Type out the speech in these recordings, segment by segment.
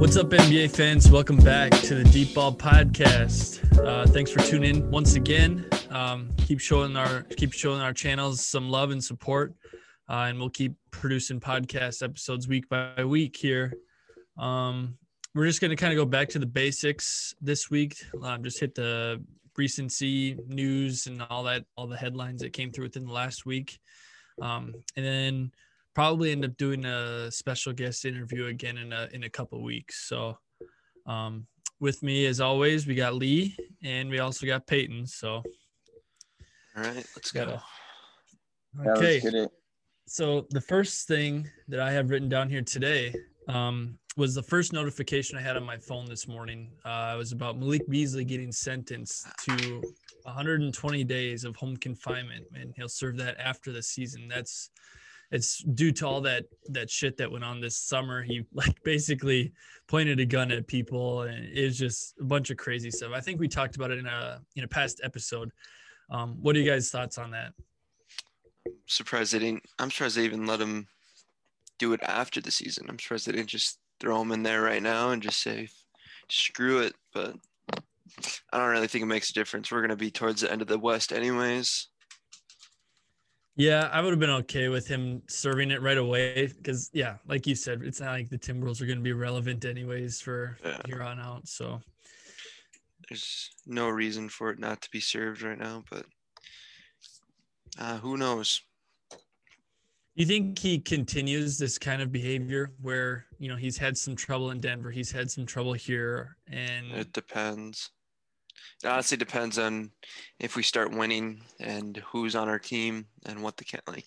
What's up, NBA fans? Welcome back to the Deep Ball Podcast. Uh, thanks for tuning in once again. Um, keep showing our keep showing our channels some love and support, uh, and we'll keep producing podcast episodes week by week here. Um, we're just going to kind of go back to the basics this week. Um, just hit the recency news and all that, all the headlines that came through within the last week, um, and then probably end up doing a special guest interview again in a in a couple weeks. So, um, with me as always, we got Lee and we also got Peyton. So, all right, let's go. Okay. So the first thing that I have written down here today um, was the first notification I had on my phone this morning. Uh, it was about Malik Beasley getting sentenced to 120 days of home confinement, and he'll serve that after the season. That's it's due to all that that shit that went on this summer. He like basically pointed a gun at people, and it's just a bunch of crazy stuff. I think we talked about it in a in a past episode. Um, what are you guys' thoughts on that? surprised they didn't. I'm surprised they even let him do it after the season. I'm surprised they didn't just throw him in there right now and just say screw it. But I don't really think it makes a difference. We're gonna be towards the end of the West anyways. Yeah, I would have been okay with him serving it right away because, yeah, like you said, it's not like the Timberwolves are going to be relevant anyways for yeah. here on out. So there's no reason for it not to be served right now, but uh, who knows? You think he continues this kind of behavior where you know he's had some trouble in Denver, he's had some trouble here, and it depends. It honestly depends on if we start winning and who's on our team and what the like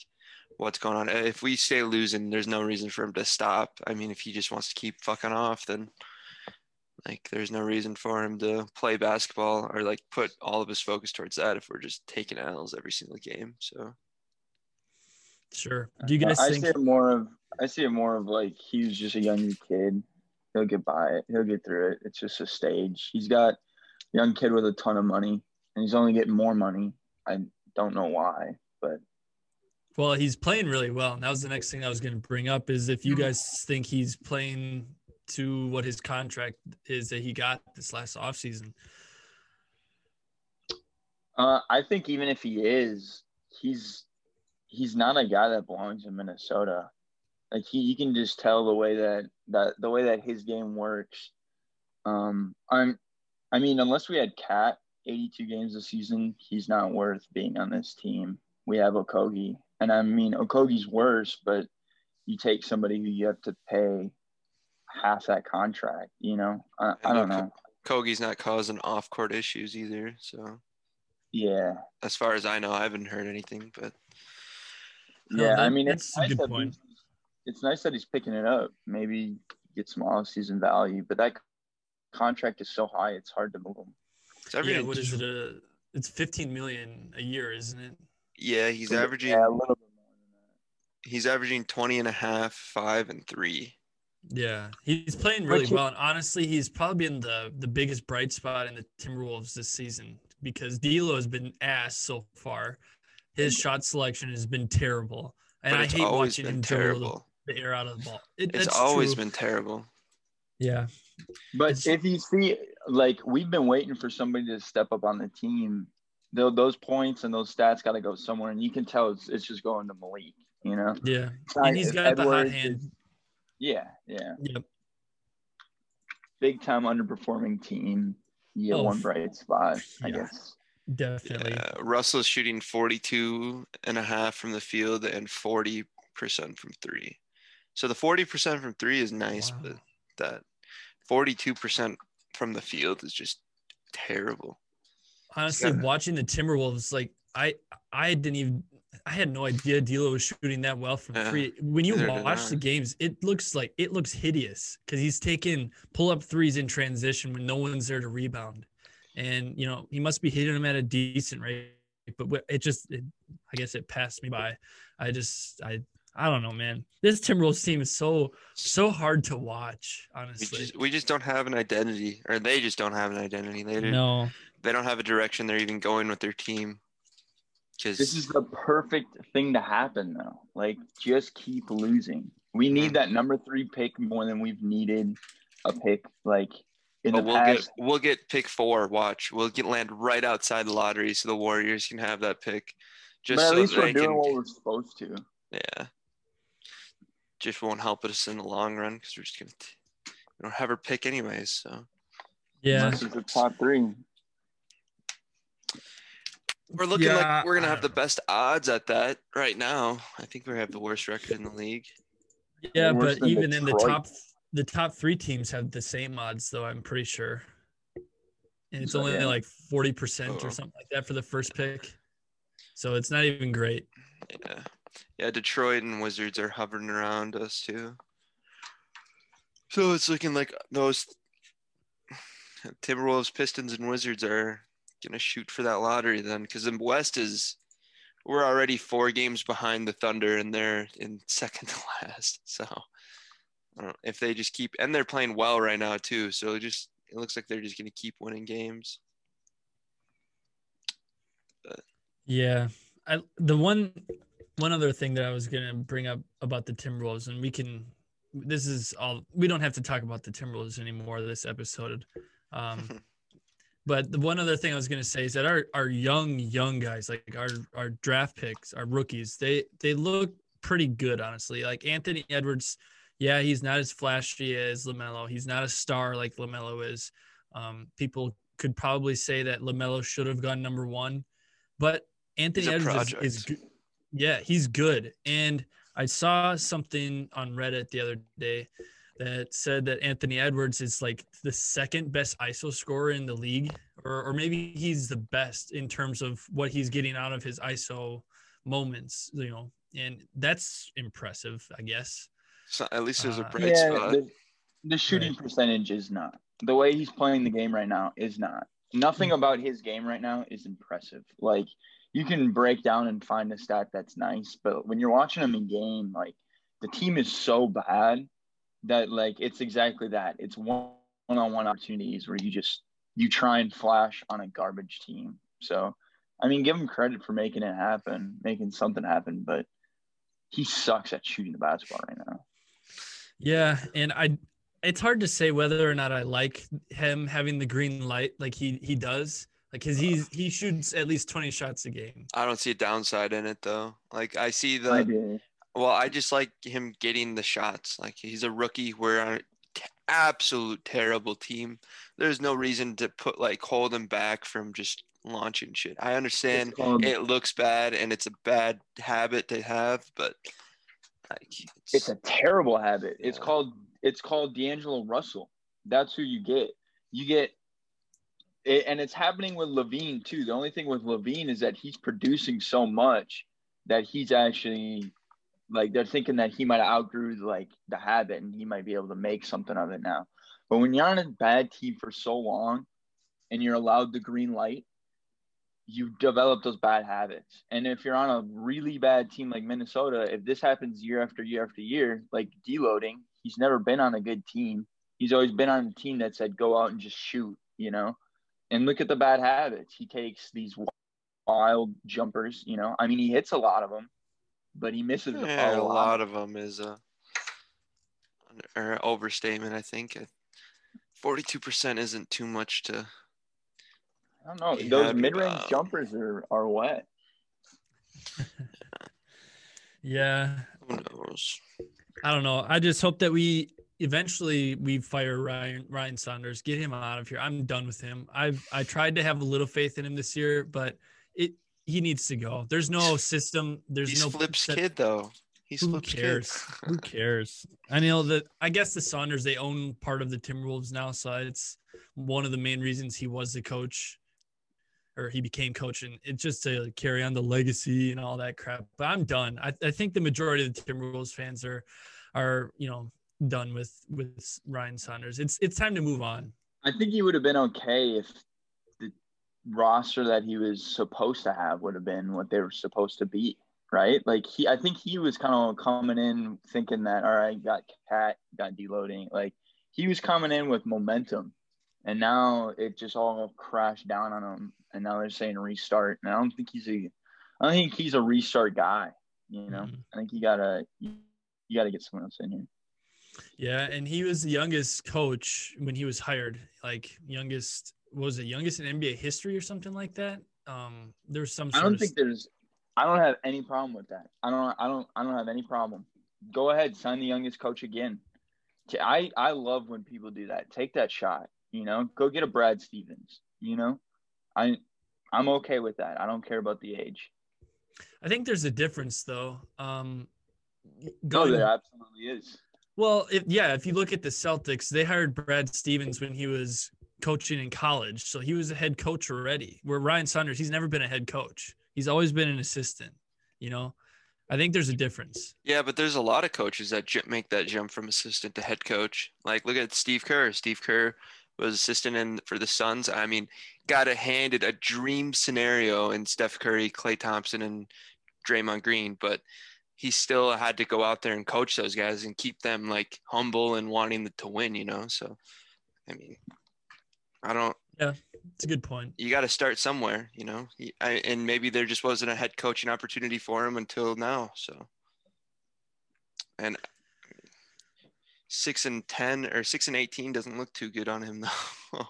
what's going on. If we stay losing, there's no reason for him to stop. I mean, if he just wants to keep fucking off, then like there's no reason for him to play basketball or like put all of his focus towards that if we're just taking L's every single game. So sure. Do you guys I think see it more of I see it more of like he's just a young kid. He'll get by it. He'll get through it. It's just a stage. He's got a young kid with a ton of money and he's only getting more money. I don't know why, but well, he's playing really well. And that was the next thing I was going to bring up is if you guys think he's playing to what his contract is that he got this last offseason? Uh, I think even if he is, he's he's not a guy that belongs in Minnesota. Like he, you can just tell the way that that the way that his game works. Um, I'm, I mean, unless we had Cat 82 games a season, he's not worth being on this team. We have Okogie, and I mean Okogie's worse, but you take somebody who you have to pay half that contract. You know, I, I don't know. Kogie's not causing off court issues either. So yeah, as far as I know, I haven't heard anything. But yeah, I mean, it's nice that it's nice that he's picking it up. Maybe get some off season value, but that contract is so high, it's hard to move him. Yeah, what is it? A, uh, it's 15 million a year, isn't it? Yeah, he's averaging yeah, a little bit more than that. He's averaging 20 and a half, five and three. Yeah, he's playing really well, and honestly, he's probably been the the biggest bright spot in the Timberwolves this season because D'Lo has been ass so far. His shot selection has been terrible, and I hate watching him terrible. the air out of the ball. It, it's always true. been terrible. Yeah, but it's, if you see, like we've been waiting for somebody to step up on the team, those points and those stats got to go somewhere, and you can tell it's, it's just going to Malik. You know. Yeah, and he's got Edwards the hot hand. Yeah, yeah. Yep. Big time underperforming team. Yeah, oh, one bright spot, I guess. Definitely. Yeah, Russell's shooting 42 and a half from the field and 40% from three. So the 40% from three is nice, wow. but that 42% from the field is just terrible. Honestly, gotta... watching the Timberwolves, like I I didn't even I had no idea D'Lo was shooting that well from yeah, three. When you watch the games, it looks like it looks hideous because he's taking pull up threes in transition when no one's there to rebound, and you know he must be hitting them at a decent rate. But it just, it, I guess it passed me by. I just, I, I don't know, man. This Timberwolves team is so, so hard to watch. Honestly, we just, we just don't have an identity, or they just don't have an identity. They no, they don't have a direction they're even going with their team. Because this is the perfect thing to happen, though. Like, just keep losing. We need that number three pick more than we've needed. a pick like in But the we'll past. get we'll get pick four. Watch, we'll get land right outside the lottery, so the Warriors can have that pick. Just but at so least we're they doing can, what we're supposed to. yeah. Just won't help us in the long run because we're just gonna t- we don't have her pick anyways. So Yeah. Unless it's the top three. we're looking Yeah, like we're gonna have the best odds at that right now. I think we have the worst record in the league. Yeah, Worse but than even in the Detroit. top the top three teams have the same odds though, I'm pretty sure. And it's So, only yeah. like 40% Oh. or something like that for the first pick. So it's not even great. Yeah, yeah. Detroit and Wizards are hovering around us too. So it's looking like those Timberwolves, Pistons, and Wizards are gonna shoot for that lottery then, because the West is we're already four games behind the Thunder, and they're in second to last. So I don't know if they just keep and they're playing well right now too. So it just it looks like they're just gonna keep winning games. Yeah. I the one one other thing that I was gonna bring up about the Timberwolves, and we can this is all we don't have to talk about the Timberwolves anymore this episode. Um but the one other thing I was gonna say is that our our young, young guys, like our our draft picks, our rookies, they they look pretty good, honestly. Like Anthony Edwards, yeah, he's not as flashy as LaMelo. He's not a star like LaMelo is. Um, people could probably say that LaMelo should have gone number one, but Anthony Edwards is, is good. Yeah, he's good. And I saw something on Reddit the other day that said that Anthony Edwards is like the second best ISO scorer in the league, or, or maybe he's the best in terms of what he's getting out of his ISO moments, you know, and that's impressive, I guess. So at least there's a Uh, bright yeah, spot. the, the shooting percentage is not. The way he's playing the game right now is not. Nothing Mhm. about his game right now is impressive. Like you can break down and find a stat that's nice, but when you're watching him in game, like the team is so bad that like it's exactly that. It's one on one opportunities where you just you try and flash on a garbage team. So I mean give him credit for making it happen, making something happen, but he sucks at shooting the basketball right now. Yeah, and I it's hard to say whether or not I like him having the green light like he he does. Like cuz he's he shoots at least 20 shots a game. I don't see a downside in it though. Like I see the I do. Well, I just like him getting the shots. Like he's a rookie. We're on a t- absolute terrible team. There's no reason to put like hold him back from just launching shit. I understand it looks bad and it's a bad habit to have, but like it's, It's a terrible habit. It's called it's called D'Angelo Russell. That's who you get. You get it, and it's happening with LaVine too. The only thing with LaVine is that he's producing so much that he's actually like they're thinking that he might outgrew like the habit and he might be able to make something of it now. But when you're on a bad team for so long and you're allowed the green light, you develop those bad habits. And if you're on a really bad team like Minnesota, if this happens year after year after year, like deloading, he's never been on a good team. He's always been on a team that said go out and just shoot, you know. And look at the bad habits. He takes these wild jumpers, you know. I mean, he hits a lot of them, but he misses yeah, a, a lot. lot of them is a or overstatement. I think forty-two percent isn't too much to. I don't know. Those had, mid-range uh, jumpers are, are wet. Yeah. Who knows? I don't know. I just hope that we eventually we fire Ryan Ryan Saunders, get him out of here. I'm done with him. I've I tried to have a little faith in him this year, but it he needs to go. There's no system. There's He's no Flip's set- kid though. He's Who Flip's cares? kid. Who cares? I know that I guess the Saunders they own part of the Timberwolves now, so it's one of the main reasons he was the coach or he became coach and it's just to carry on the legacy and all that crap. But I'm done. I, I think the majority of the Timberwolves fans are are, you know, done with with Ryan Saunders. It's it's time to move on. I think he would have been okay if the roster that he was supposed to have would have been what they were supposed to be, right? Like he, I think he was kind of coming in thinking that, all right, got cat, got deloading. Like he was coming in with momentum, and now it just all crashed down on him. And now they're saying restart, and I don't think he's a, I don't think he's a restart guy. You know, Mhm. I think you gotta, you, you gotta get someone else in here. Yeah, and he was the youngest coach when he was hired. Like youngest was it youngest in NBA history or something like that. Um, there's some. I don't think there's. I don't have any problem with that. I don't. I don't. I don't have any problem. Go ahead, sign the youngest coach again. I I love when people do that. Take that shot. You know, go get a Brad Stevens. You know, I I'm okay with that. I don't care about the age. I think there's a difference though. Um, No, going there absolutely is. Well, if, yeah, if you look at the Celtics, they hired Brad Stevens when he was coaching in college, so he was a head coach already. Where Ryan Saunders, he's never been a head coach; he's always been an assistant. You know, I think there's a difference. Yeah, but there's a lot of coaches that make that jump from assistant to head coach. Like, look at Steve Kerr. Steve Kerr was assistant in for the Suns. I mean, got a handed a dream scenario in Steph Curry, Klay Thompson, and Draymond Green, but he still had to go out there and coach those guys and keep them like humble and wanting to win. You know, so I mean, I don't. Yeah, it's a good point. You got to start somewhere, you know, I, and maybe there just wasn't a head coaching opportunity for him until now. So, and six and ten or six and eighteen doesn't look too good on him though.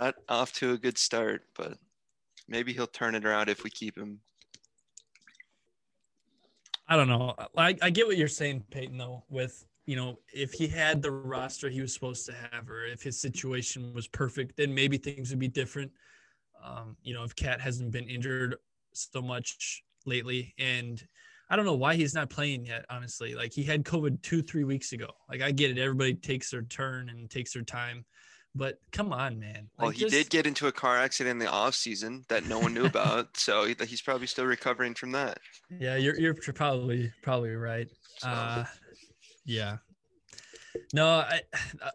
Not off to a good start, but maybe he'll turn it around if we keep him. I don't know. I, I get what you're saying, Peyton. Though, with you know, if he had the roster he was supposed to have, or if his situation was perfect, then maybe things would be different. Um, you know, if Cat hasn't been injured so much lately, and I don't know why he's not playing yet. Honestly, like he had COVID two, three weeks ago. Like I get it, everybody takes their turn and takes their time, but come on, man. Well, he just- did get into a car accident in the off season that no one knew about, so he's probably still recovering from that. Yeah, you're you're probably probably right. Uh, yeah. No, I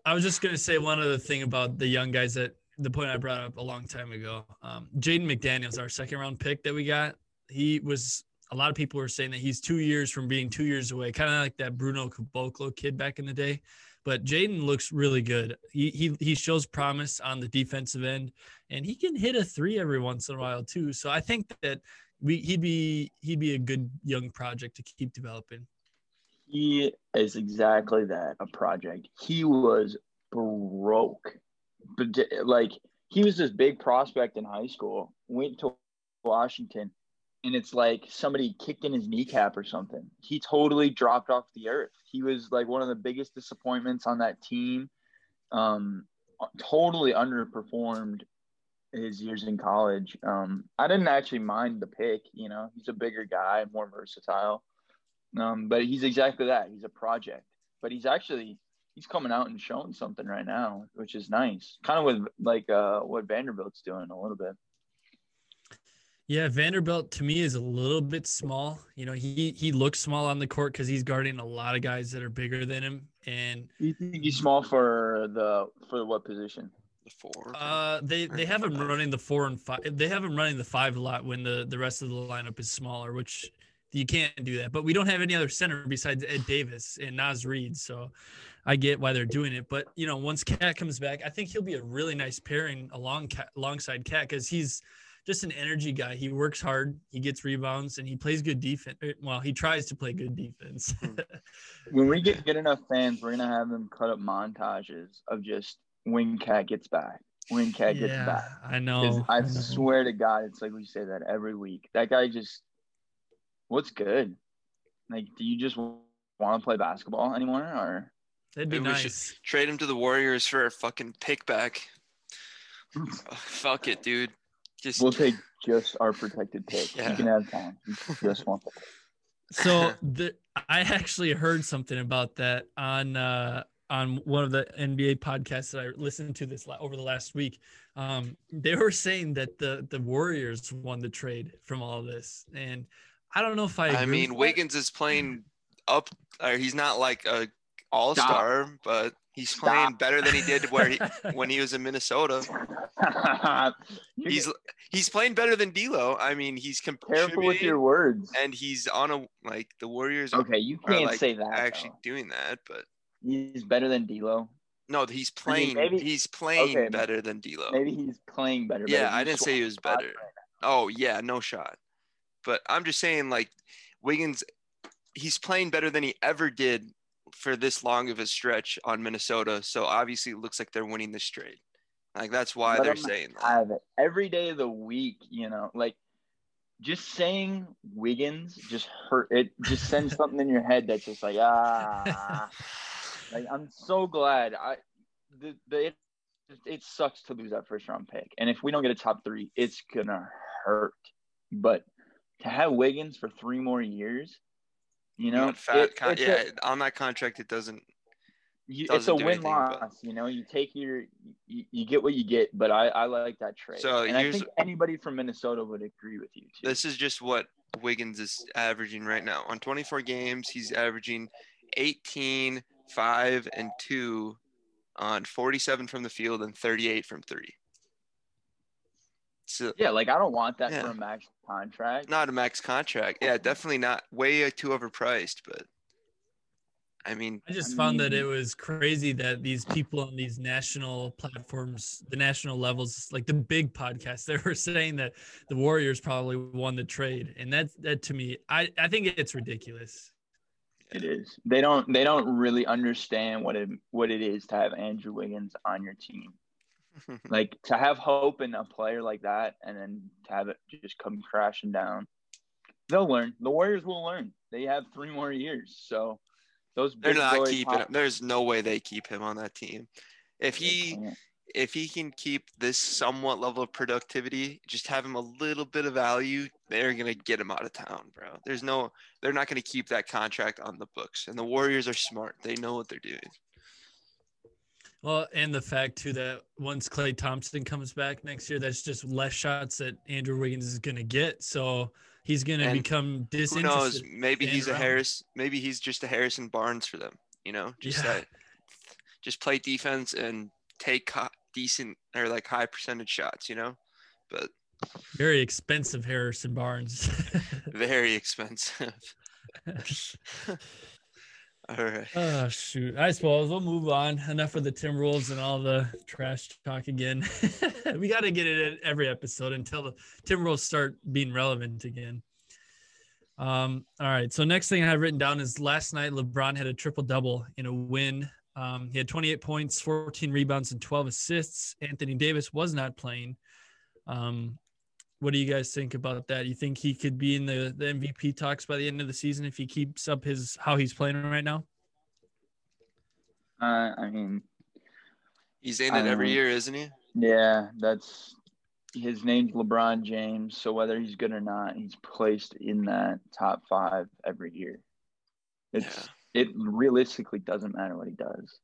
I was just gonna say one other thing about the young guys that the point I brought up a long time ago. Um, Jaden McDaniels, our second round pick that we got, he was. A lot of people were saying that he's two years from being two years away, kind of like that Bruno Caboclo kid back in the day. But Jaden looks really good. He, he he shows promise on the defensive end, and he can hit a three every once in a while too. So I think that we he'd be he'd be a good young project to keep developing. He is exactly that, a project. He was broke. But like he was this big prospect in high school, went to Washington, and it's like somebody kicked in his kneecap or something. He totally dropped off the earth. He was like one of the biggest disappointments on that team. Um, totally underperformed his years in college. Um, I didn't actually mind the pick. You know, he's a bigger guy, more versatile. Um, but he's exactly that. He's a project. But he's actually he's coming out and showing something right now, which is nice. Kind of with like uh, what Vanderbilt's doing a little bit. Yeah, Vanderbilt to me is a little bit small. You know, he he looks small on the court because he's guarding a lot of guys that are bigger than him. And You think he's small for the for what position? the four. uh, they they have him running the four and five. They have him running the five a lot when the the rest of the lineup is smaller, which you can't do that. But we don't have any other center besides Ed Davis and Naz Reid, so I get why they're doing it. But you know, once Cat comes back, I think he'll be a really nice pairing along Cat, alongside Cat because he's just an energy guy. He works hard, he gets rebounds, and he plays good defense. Er, well, he tries to play good defense. Hmm. When we get good enough fans, we're gonna have them cut up montages of just when Cat gets back, when Cat gets yeah, back. I know. I know. swear to God, it's like we say that every week. That guy just, what's good? Like, do you just want to play basketball anymore, or? That'd be Maybe we should- nice. Trade him to the Warriors for a fucking pick back. Oh, fuck it, dude. Just We'll take just our protected pick. Yeah. You can have time. You just want the so the I actually heard something about that on uh on one of the NBA podcasts that I listened to this over the last week. Um, they were saying that the the Warriors won the trade from all this, and I don't know if I. I mean. Wiggins is playing up. Or he's not like a all star, but he's Stop. playing better than he did where he when he was in Minnesota. He's he's playing better than D'Lo. I mean, he's careful with your words. and he's on a like the Warriors Okay, you can't like, say that. actually though. doing that, but He's better than D'Lo. no, he's I mean, playing. maybe- he's playing okay, better than D'Lo. Maybe he's playing better. Yeah, I didn't say he was better. right Oh yeah, no shot. But I'm just saying, like Wiggins, he's playing better than he ever did for this long of a stretch on Minnesota. So obviously it looks like they're winning this trade. Like that's why Let they're saying that. have it every day of the week. You know, like just saying Wiggins just hurt. It just sends something in your head that's just like ah. Like I'm so glad I the, the it, it sucks to lose that first round pick, and if we don't get a top three, it's gonna hurt. But to have Wiggins for three more years, you know, fat it- con- it's a- yeah, on that contract it doesn't you, it's a doesn't win anything, loss. but- You know, you take your, you, you get what you get. But I, I like that trade. So and I think anybody from Minnesota would agree with you too. This is just what Wiggins is averaging right now. On 24 games, he's averaging 18, 5, and 2 on 47 from the field and 38 from 3. So yeah, like I don't want that Yeah. for a max contract. not a max contract. Yeah, definitely not way too overpriced, but I mean, I just I found that it was crazy that these people on these national platforms, the national levels, like the big podcasts, they were saying that the Warriors probably won the trade, and that that to me, I I think it's ridiculous. It is. They don't. They don't really understand what it what it is to have Andrew Wiggins on your team. like to have hope in a player like that, and then to have it just come crashing down. They'll learn. The Warriors will learn. They have three more years, so those they're not keeping him. There's no way they keep him on that team. If he if he can keep this somewhat level of productivity, just have him a little bit of value, they're gonna get him out of town, bro. There's no, they're not gonna keep that contract on the books. And the Warriors are smart; they know what they're doing. Well, and the fact too that once Klay Thompson comes back next year, that's just less shots that Andrew Wiggins is going to get. So he's going to become Who knows? Maybe he's a around. Harris. Maybe he's just a Harrison Barnes for them. You know, just Yeah. that, just play defense and take decent or like high percentage shots. You know, but Very expensive Harrison Barnes. very expensive. All right. Oh shoot! I suppose we'll move on. Enough of the Timberwolves and all the trash talk again. we got to get it in every episode until the Timberwolves start being relevant again. Um. All right. So next thing I have written down is last night LeBron had a triple double in a win. Um, he had 28 points, 14 rebounds, and 12 assists. Anthony Davis was not playing. Um, what do you guys think about that? You think he could be in the, the MVP talks by the end of the season if he keeps up his how he's playing right now? Uh, I mean, He's in it every year, isn't he? yeah, that's his name's LeBron James. So whether he's good or not, he's placed in that top five every year. It's it realistically doesn't matter what he does.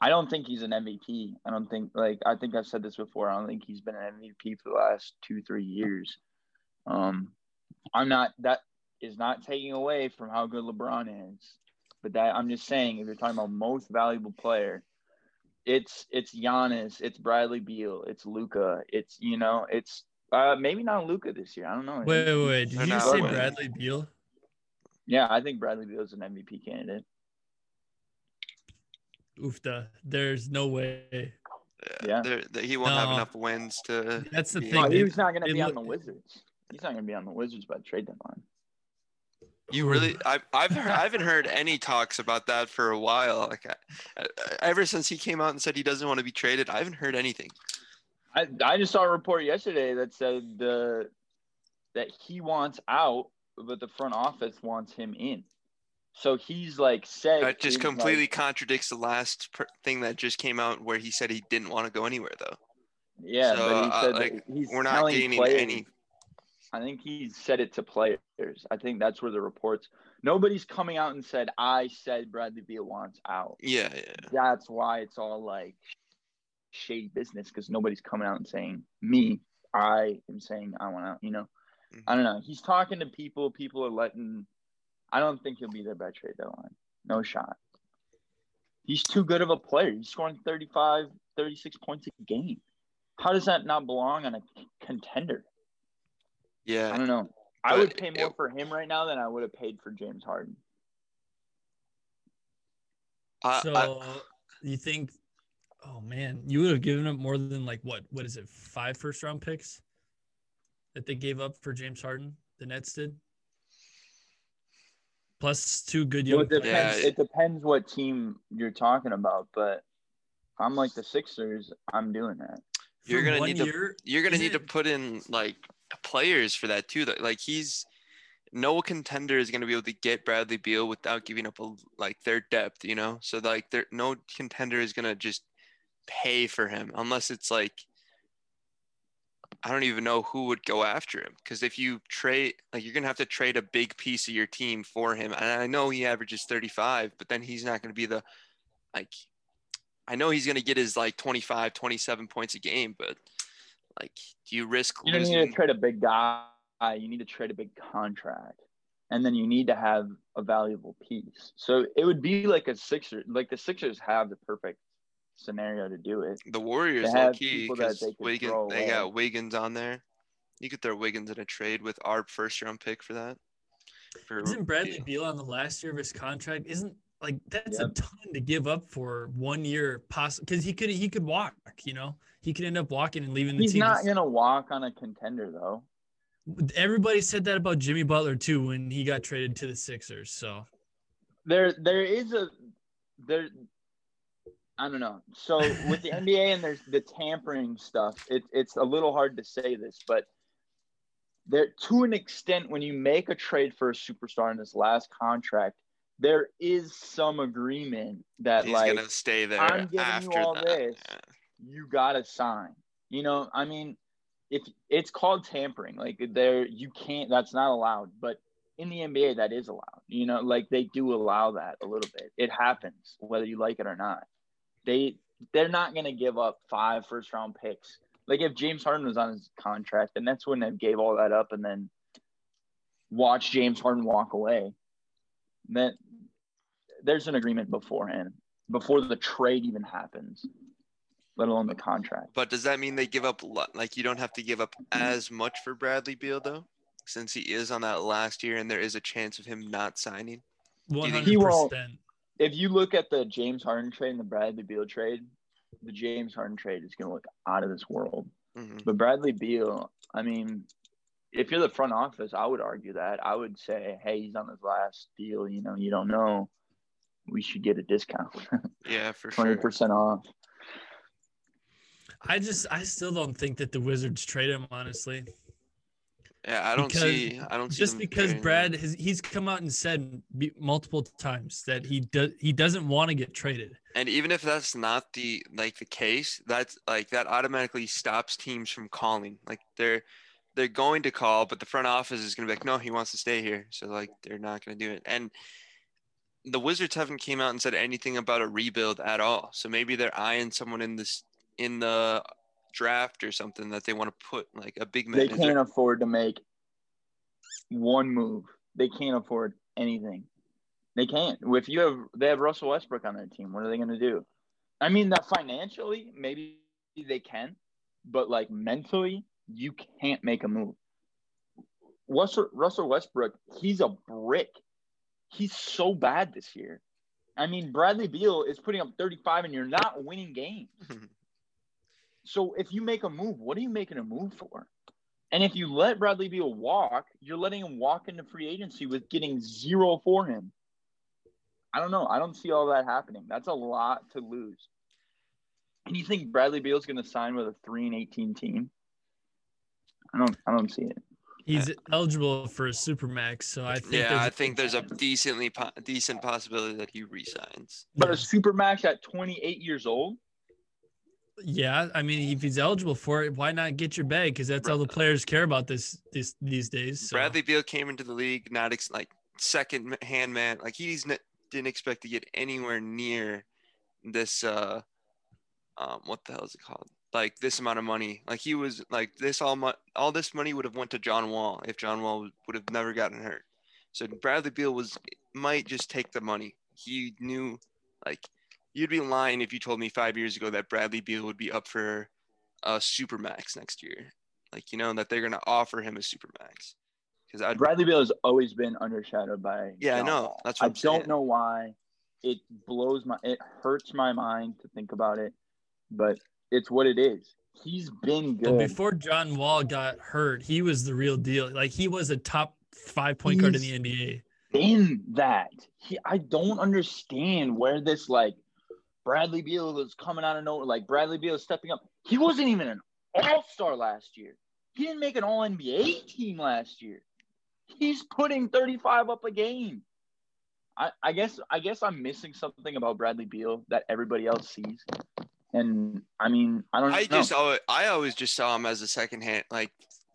I don't think he's an MVP. I don't think like I think I've said this before. I don't think he's been an MVP for the last two three years. Um, I'm not. That is not taking away from how good LeBron is, but that I'm just saying if you're talking about most valuable player, it's it's Giannis, it's Bradley Beal, it's Luka, it's you know it's uh maybe not Luka this year. I don't know. Wait, wait, wait. Did you say. Bradley Beal? Yeah, I think Bradley Beal is an MVP candidate. Oofda. There's no way. Yeah. There, there- he won't have enough wins to. That's the be- thing. No, he's not going to they be on the Wizards. He's not going to be on the Wizards by trade deadline. You really? I, I've heard, I haven't heard any talks about that for a while. Like, I, I- ever since he came out and said he doesn't want to be traded, I haven't heard anything. I, I just saw a report yesterday that said the that he wants out, but the front office wants him in. So he's like said That just completely like- contradicts the last per- thing that just came out, where he said he didn't want to go anywhere, though. yeah, so, but he uh, said like, he's We're not gaining players- any. I think he said it to players. I think that's where the reports. Nobody's coming out and said I said Bradley Beal wants out. Yeah, yeah. That's why it's all like shady business because nobody's coming out and saying me. I am saying I want out. You know, Mhm. I don't know. He's talking to people. People are letting. I don't think he'll be there by trade deadline. No shot. He's too good of a player. He's scoring 35, 36 points a game. How does that not belong on a contender? Yeah. I don't know. I would pay more it- for him right now than I would have paid for James Harden. I, So I, you think? Oh man, you would have given up more than like what? What is it? Five first round picks that they gave up for James Harden. The Nets did. Plus two good Well, it depends. Yeah. It depends what team you're talking about, but if I'm like the Sixers, I'm doing that. You're gonna one need to- You're gonna Isn't need to put in like players for that too. Though. Like he's no contender is gonna be able to get Bradley Beal without giving up a, like their depth, you know. So like there no contender is gonna just pay for him unless it's like I don't even know who would go after him because if you trade like you're gonna have to trade a big piece of your team for him. And I know he averages 35, but then he's not gonna be the like I know he's gonna get his like 25, 27 points a game, but like do you risk You don't need losing? to trade a big guy. You need to trade a big contract, and then you need to have a valuable piece. So it would be like a Sixer. Like the Sixers have the perfect scenario to do it. The Warriors They low key because they Wiggins they got Wiggins on there. You could throw Wiggins in a trade with our first round pick for that. For Isn't Bradley Beal. Beal on the last year of his contract? Isn't like that's a ton to give up for one year, possible because he could he could walk. You know, he could end up walking and leaving the team. He's team. not gonna walk on a contender though. Everybody said that about Jimmy Butler too when he got traded to the Sixers. So There, there is a there. I don't know. So with the NBA and there's the tampering stuff, it, it's a little hard to say this, but there to an extent when you make a trade for a superstar in this last contract, there is some agreement that He's like gonna stay there I'm giving you after all that. this. Yeah. you gotta sign. You know, I mean, if it's called tampering, like there you can't that's not allowed, but in the NBA that is allowed. You know, like they do allow that a little bit. It happens whether you like it or not. They they're not gonna give up five first round picks. Like if James Harden was on his contract, the Nets wouldn't have gave all that up and then watch James Harden walk away. Then there's an agreement beforehand, before the trade even happens, let alone the contract. But does that mean they give up like you don't have to give up as much for Bradley Beal though, since he is on that last year and there is a chance of him not signing? hundred percent. If you look at the James Harden trade and the Bradley Beal trade, the James Harden trade is going to look out of this world. Mhm. But Bradley Beal, I mean, if you're the front office, I would argue that. I would say, hey, he's on his last deal. You know, you don't know. We should get a discount, Yeah, for twenty sure. percent off. I just I still don't think that the Wizards trade him honestly. Yeah, I don't Because- see. I don't see Just because. Brad has he's come out and said multiple times that he does he doesn't want to get traded. And even if that's not the like the case, that's like that automatically stops teams from calling. Like they're they're going to call, but the front office is gonna be like, no, he wants to stay here. So like they're not gonna do it. And the Wizards haven't came out and said anything about a rebuild at all. So maybe they're eyeing someone in this in the draft or something that they want to put like a big man. They can't afford to make one move. They can't afford anything. They can't. If you have, they have Russell Westbrook on their team. What are they going to do? I mean, that financially, maybe they can, but like mentally, you can't make a move. Russell, Russell Westbrook, he's a brick. He's so bad this year. I mean, Bradley Beal is putting up 35 and you're not winning games. so if you make a move, what are you making a move for? And if you let Bradley Beal walk, you're letting him walk into free agency with getting zero for him. I don't know. I don't see all that happening. That's a lot to lose. And you think Bradley Beal's going to sign with a three and eighteen team? I don't. I don't see it. He's eligible for a supermax, so I think yeah, there's I think there's a decently po- decent possibility that he resigns. But a supermax at 28 years old, Yeah, I mean, if he's eligible for it, why not get your bag? Because that's all the players care about this this these days. So. Bradley Beal came into the league not ex- like second hand man. Like he's n- didn't expect to get anywhere near this. uh um, What the hell is it called? Like this amount of money. Like he was like this all mo- all this money would have went to John Wall if John Wall would have never gotten hurt. So Bradley Beal was might just take the money. He knew like you'd be lying if you told me five years ago that Bradley Beal would be up for a supermax next year. Like you know that they're gonna offer him a supermax because I Bradley Beal has always been undershadowed by. Yeah, I know. Wall. That's what I I'm don't saying. know why. It blows my. It hurts my mind to think about it, but it's what it is. He's been But good. before John Wall got hurt, he was the real deal. Like he was a top five point guard in the NBA. In that. He, I don't understand where this like Bradley Beal was coming out of nowhere. Like Bradley Beal stepping up. He wasn't even an All Star last year. He didn't make an All NBA team last year. He's putting 35 up a game. I, I guess I guess I'm missing something about Bradley Beal that everybody else sees. And I mean, I don't I know. just always, I always just saw him as a second hand, like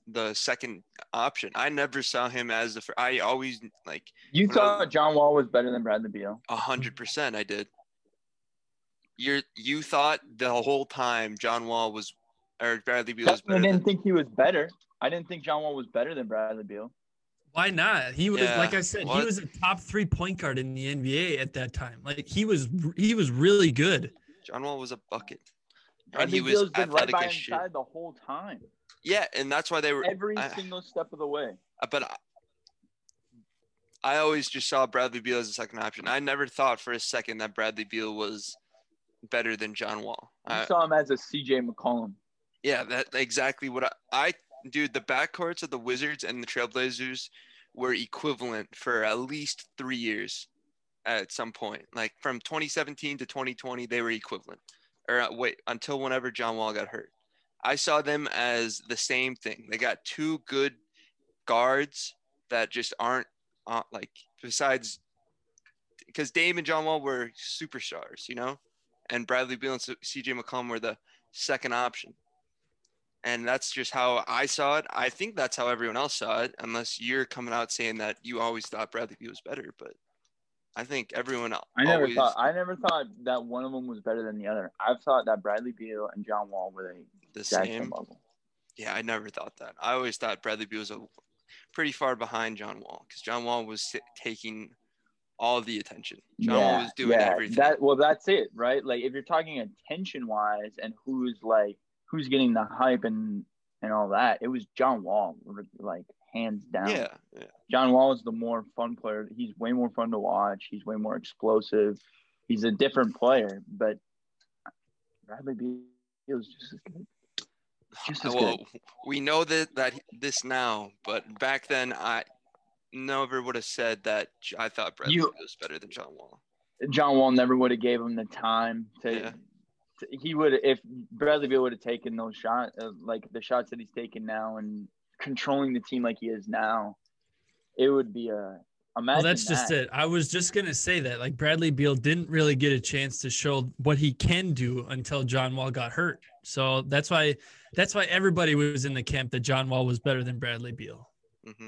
the second option. I never saw him as the. fir- I always like you thought John Wall was better than Bradley Beal. a hundred percent. I did. You're you thought the whole time John Wall was or Bradley Beal was I didn't Than, think he was better. I didn't think John Wall was better than Bradley Beal. Why not? He was Yeah, like I said, what? he was a top three point guard in the NBA at that time. Like he was he was really good. John Wall was a bucket, and Bradley he was Beal's been right athletic by as shit. the whole time, Yeah, and that's why they were. every I- single step of the way. Uh, but I, I always just saw Bradley Beal as a second option. I never thought for a second that Bradley Beal was better than John Wall. You I, saw him as a CJ McCollum. yeah, that exactly what I, I dude. The backcourts of the Wizards and the Trailblazers were equivalent for at least three years at some point. Like from 2017 to 2020, they were equivalent. Or uh, wait, until whenever John Wall got hurt. I saw them as the same thing. They got two good guards that just aren't uh, like besides because Dame and John Wall were superstars, you know, and Bradley Beal and C.J. McCollum were the second option. And that's just how I saw it. I think that's how everyone else saw it, unless you're coming out saying that you always thought Bradley Beal was better. But I think everyone I never always, thought I never thought that one of them was better than the other. I've thought that Bradley Beal and John Wall were the the same. level. Yeah, I never thought that. I always thought Bradley Beal was a, pretty far behind John Wall because John Wall was taking all the attention. John Wall was doing everything. That well, that's it, right? Like if you're talking attention wise and who's like who's getting the hype and and all that, it was John Wall, like hands down. yeah, yeah. John Wall is the more fun player. He's way more fun to watch. He's way more explosive. He's a different player, but Bradley Beal is just as good. Just as well, good. we know that that this now, but back then I never would have said that I thought Bradley You- Beal was better than John Wall. John Wall never would have gave him the time to. Yeah. to- he would if Bradley Beal would have taken those shots, uh, like the shots that he's taking now, and controlling the team like he is now. It would be a. Imagine Well, that's just it. I was just gonna say that like Bradley Beal didn't really get a chance to show what he can do until John Wall got hurt. So that's why that's why everybody was in the camp that John Wall was better than Bradley Beal. hmm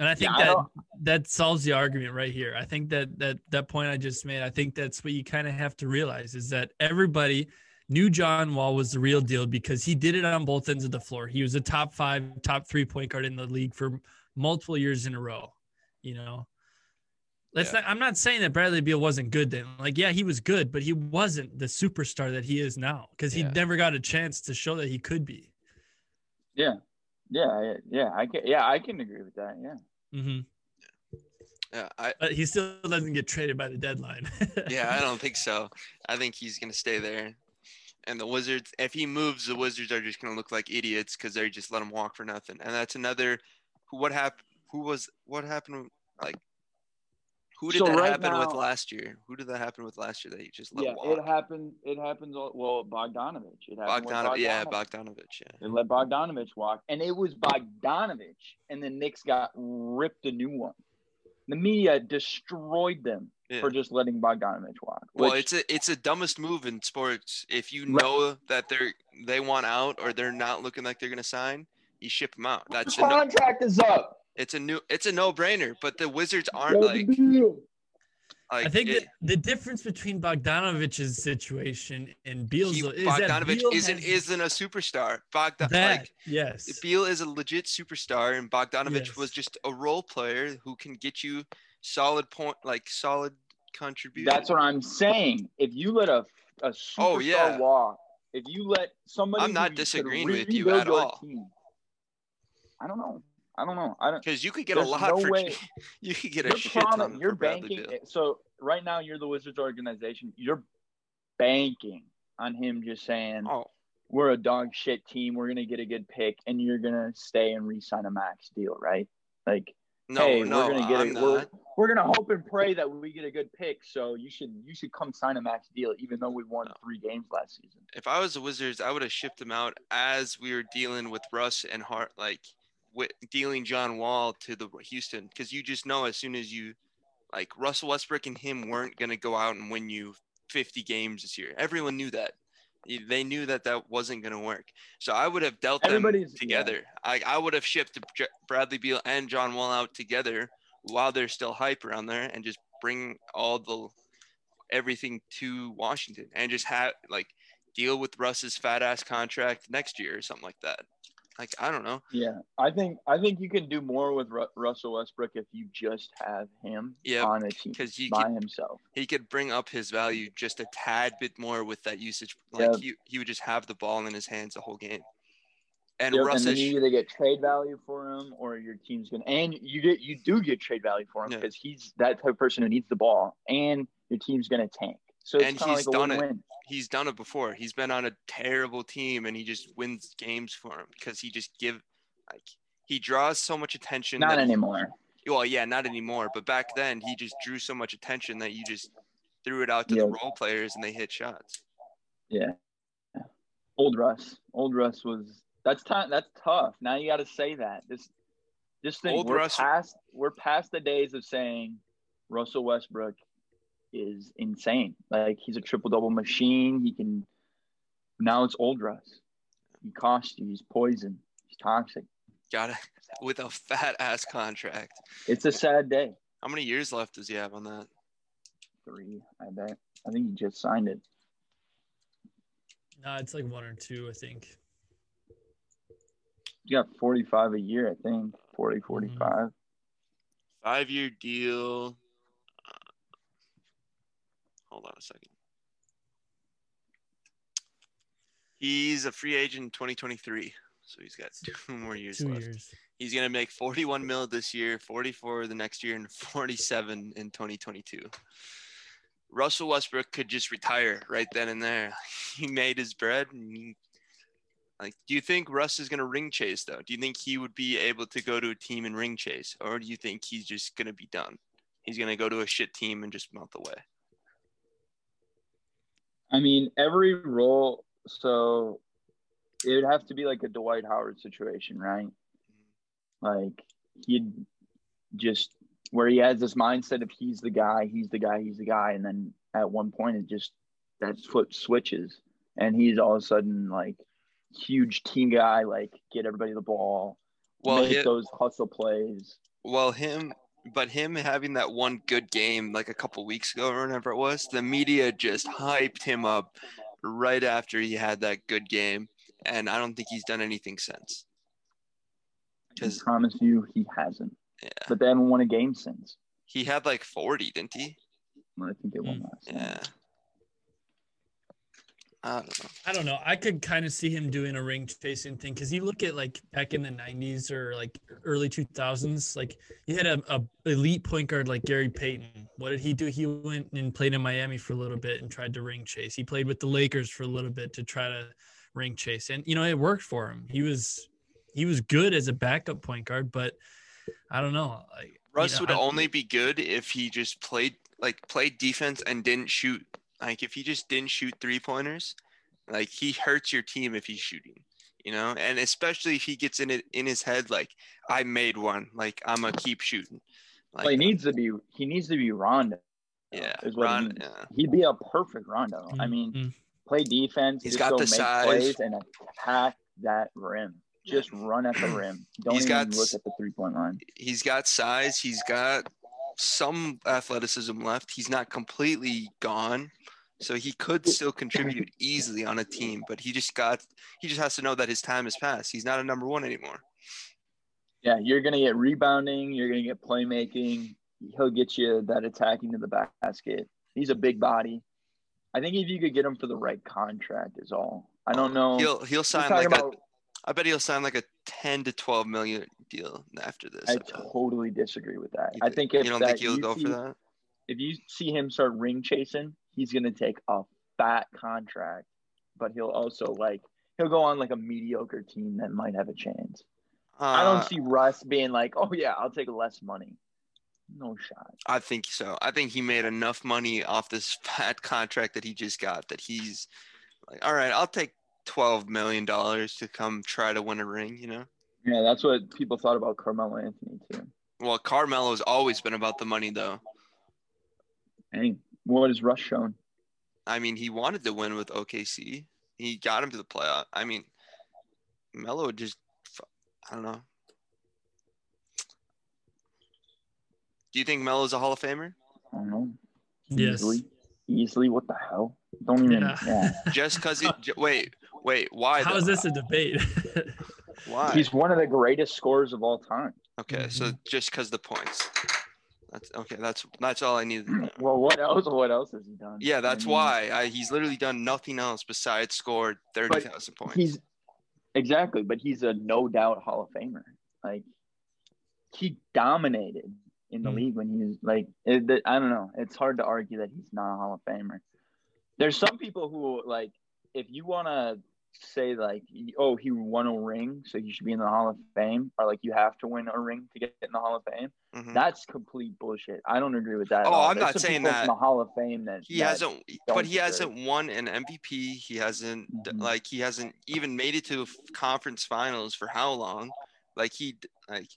And I think Yeah, that don't- that solves the argument right here. I think that that that point I just made, I think that's what you kind of have to realize is that everybody knew John Wall was the real deal because he did it on both ends of the floor. He was a top 5, top 3 point guard in the league for multiple years in a row, you know. Let's Yeah. not I'm not saying that Bradley Beal wasn't good then. Like yeah, he was good, but he wasn't the superstar that he is now cuz he Yeah. never got a chance to show that he could be. Yeah, yeah, yeah. I can. Yeah, I can agree with that. Yeah. Mhm. Yeah, I But he still doesn't get traded by the deadline. yeah, I don't think so. I think he's gonna stay there. And the Wizards, if he moves, the Wizards are just gonna look like idiots because they just let him walk for nothing. And that's another. Who? What happened? Who was? What happened? Like, who did So that right happen with last year? Who did that happen with last year that you just let yeah, walk? it happened. It happens. all- Well, Bogdanovich. It happened with Bogdanov, yeah, Bogdanovich. Bogdanovich, yeah. They let Bogdanovich walk, and it was Bogdanovich, and the Knicks got ripped a new one. The media destroyed them Yeah. for just letting Bogdanovich walk. Well, it's a it's a dumbest move in sports. If you Right. know that they're they want out or they're not looking like they're gonna sign, you ship them out. That's a no, contract is up. It's a new it's a no brainer. But the Wizards aren't like like I think it- that the difference between Bogdanovich's situation and Beal's he, is that Bogdanovich Beal isn't has isn't a superstar. Bogdan that like yes. Beal is a legit superstar, and Bogdanovich was just a role player who can get you solid point like solid contribution. That's what I'm saying. If you let a a oh, superstar Oh, yeah. walk, if you let somebody, I'm not disagreeing with you at all. team- I don't know. I don't know. I don't. because you could get a lot no for way- you could get a shit ton you're banking. So right now, you're the Wizards organization. You're banking on him just saying, Oh, "We're a dog shit team. We're gonna get a good pick, and you're gonna stay and re-sign a max deal." Right? Like No, hey, no, we're gonna get I'm it. We're, we're gonna hope and pray that we get a good pick. So you should you should come sign a max deal, even though we won No. three games last season. If I was the Wizards, I would have shipped him out as we were dealing with Russ and Hart, like with dealing John Wall to the Houston, because you just know as soon as you, like Russell Westbrook and him weren't gonna go out and win you 50 games this year. Everyone knew that. They knew that that wasn't gonna work. So I would have dealt them Everybody's- yeah. together. I I would have shipped Bradley Beal and John Wall out together while there's still hype around there, and just bring all the everything to Washington and just have like deal with Russ's fat ass contract next year or something like that. Like I don't know. Yeah, I think I think you can do more with Ru- Russell Westbrook if you just have him Yep, on a team 'cause he by could- himself. He could bring up his value just a tad bit more with that usage. Like Yeah. he, he would just have the ball in his hands the whole game. And Yep, Russ and you either get trade value for him or your team's gonna and you get you do get trade value for him Yeah. because he's that type of person who needs the ball and your team's gonna tank. So it's And he's like done it. he's done it before. He's been on a terrible team and he just wins games for him because he just give like he draws so much attention. Not that he- anymore. well, yeah, not anymore. But back then, he just drew so much attention that you just threw it out to Yeah. the role players and they hit shots. Yeah. Old Russ. Old Russ was that's time that's tough. Now you gotta say that. This just think Old we're Russ- past we're past the days of saying Russell Westbrook is insane. Like he's a triple double machine. He can now it's old Russ. He costs you, he's poison, he's toxic. Got it with a fat ass contract. It's a sad day. How many years left does he have on that? Three, I bet. I think he just signed it. No, it's like one or two, I think. He got 45 a year, I think. 40, mm-hmm. 45. Five year deal. Hold on a second. He's a free agent in 2023. So he's got two more years Two left. years. He's gonna make 41 mil this year, 44 the next year, and 47 in 2022. Russell Westbrook could just retire right then and there. He made his bread. And he, like, do you think Russ is gonna ring chase though? Do you think he would be able to go to a team and ring chase, or do you think he's just gonna be done? He's gonna go to a shit team and just melt away. I mean, every role, so it would have to be like a Dwight Howard situation, right? Like he'd just where he has this mindset of he's the guy, he's the guy, he's the guy, and then at one point it just that foot switches, and he's all of a sudden like huge team guy, like get everybody the ball, Well, make hi- those hustle plays. Well, him, but him having that one good game like a couple weeks ago or whenever it was, the media just hyped him up right after he had that good game, and I don't think he's done anything since. I 'Cause- promise you, he hasn't. Yeah, But they haven't won a game since. he had like 40, didn't he? I think they won Mm, last. time. Yeah. I don't know. I don't know. I could kind of see him doing a ring chasing thing because you look at like back in the '90s or like early 2000s, like you had a, a elite point guard like Gary Payton. What did he do? He went and played in Miami for a little bit and tried to ring chase. He played with the Lakers for a little bit to try to ring chase, and you know it worked for him. He was he was good as a backup point guard, but I don't know. Like, Russ know, would I- only be good if he just played like played defense and didn't shoot. Like if he just didn't shoot three pointers, like he hurts your team if he's shooting, you know. And especially if he gets in it in his head, like I made one, like I'm gonna keep shooting. Like well, he needs to be. He needs to be Rondo. yeah, is what he Ron, needs. yeah. He'd be a perfect Rondo. I mean, Mm, play defense. He's just got go the make size. plays and attack that rim. Just run at the rim. Don't He's even got look at the three point line. he's got size. He's got some athleticism left. He's not completely gone. So he could still contribute easily on a team, but he just got he just has to know that his time has passed. He's not a number one anymore. Yeah, you're gonna get rebounding. You're gonna get playmaking. He'll get you that attacking to the basket. He's a big body. I think if you could get him for the right contract, is all. I don't know. He'll he'll sign like about- I bet he'll sign like a ten to twelve million deal after this. I I totally disagree with that. You I think if you don't that, think he'll go see, for that? if you see him start ring chasing, he's gonna take a fat contract, but he'll also like he'll go on like a mediocre team that might have a chance. I Uh, don't see Russ being like, oh yeah, I'll take less money. No shot. I think so. I think he made enough money off this fat contract that he just got that he's like, all right, I'll take twelve million dollars to come try to win a ring. You know. Yeah, that's what people thought about Carmelo Anthony too. Well, Carmelo's always been about the money, though. Hey, what has Russ shown? I mean, he wanted to win with OKC. He got him to the playoff. I mean, Melo just, I don't know. Do you think Melo's a Hall of Famer? I don't know. Yes. Easily. Easily. What the hell? Don't even. Yeah. Yeah. Just because he? j- wait, wait. Why? How though? is this a debate? Why? He's one of the greatest scorers of all time. okay, so Mhm. just because the points. That's okay. That's that's all I needed. To know. Well, what else? What else has he done? Yeah, that's I mean, why I, he's literally done nothing else besides scored thirty thousand points. He's exactly, but he's a no doubt Hall of Famer. Like he dominated in the Mhm. league when he was like, it, that- I don't know. It's hard to argue that he's not a Hall of Famer. There's some people who like, if you want to say like, oh, he won a ring, so he should be in the Hall of Fame, or like you have to win a ring to get in the Hall of Fame. Mhm. That's complete bullshit. I don't agree with that. at Oh. I'm There's not saying that. in the Hall of Fame that He that- hasn't, but he deserve. hasn't won an MVP. He hasn't Mhm. like he hasn't even made it to conference finals for how long? Like he like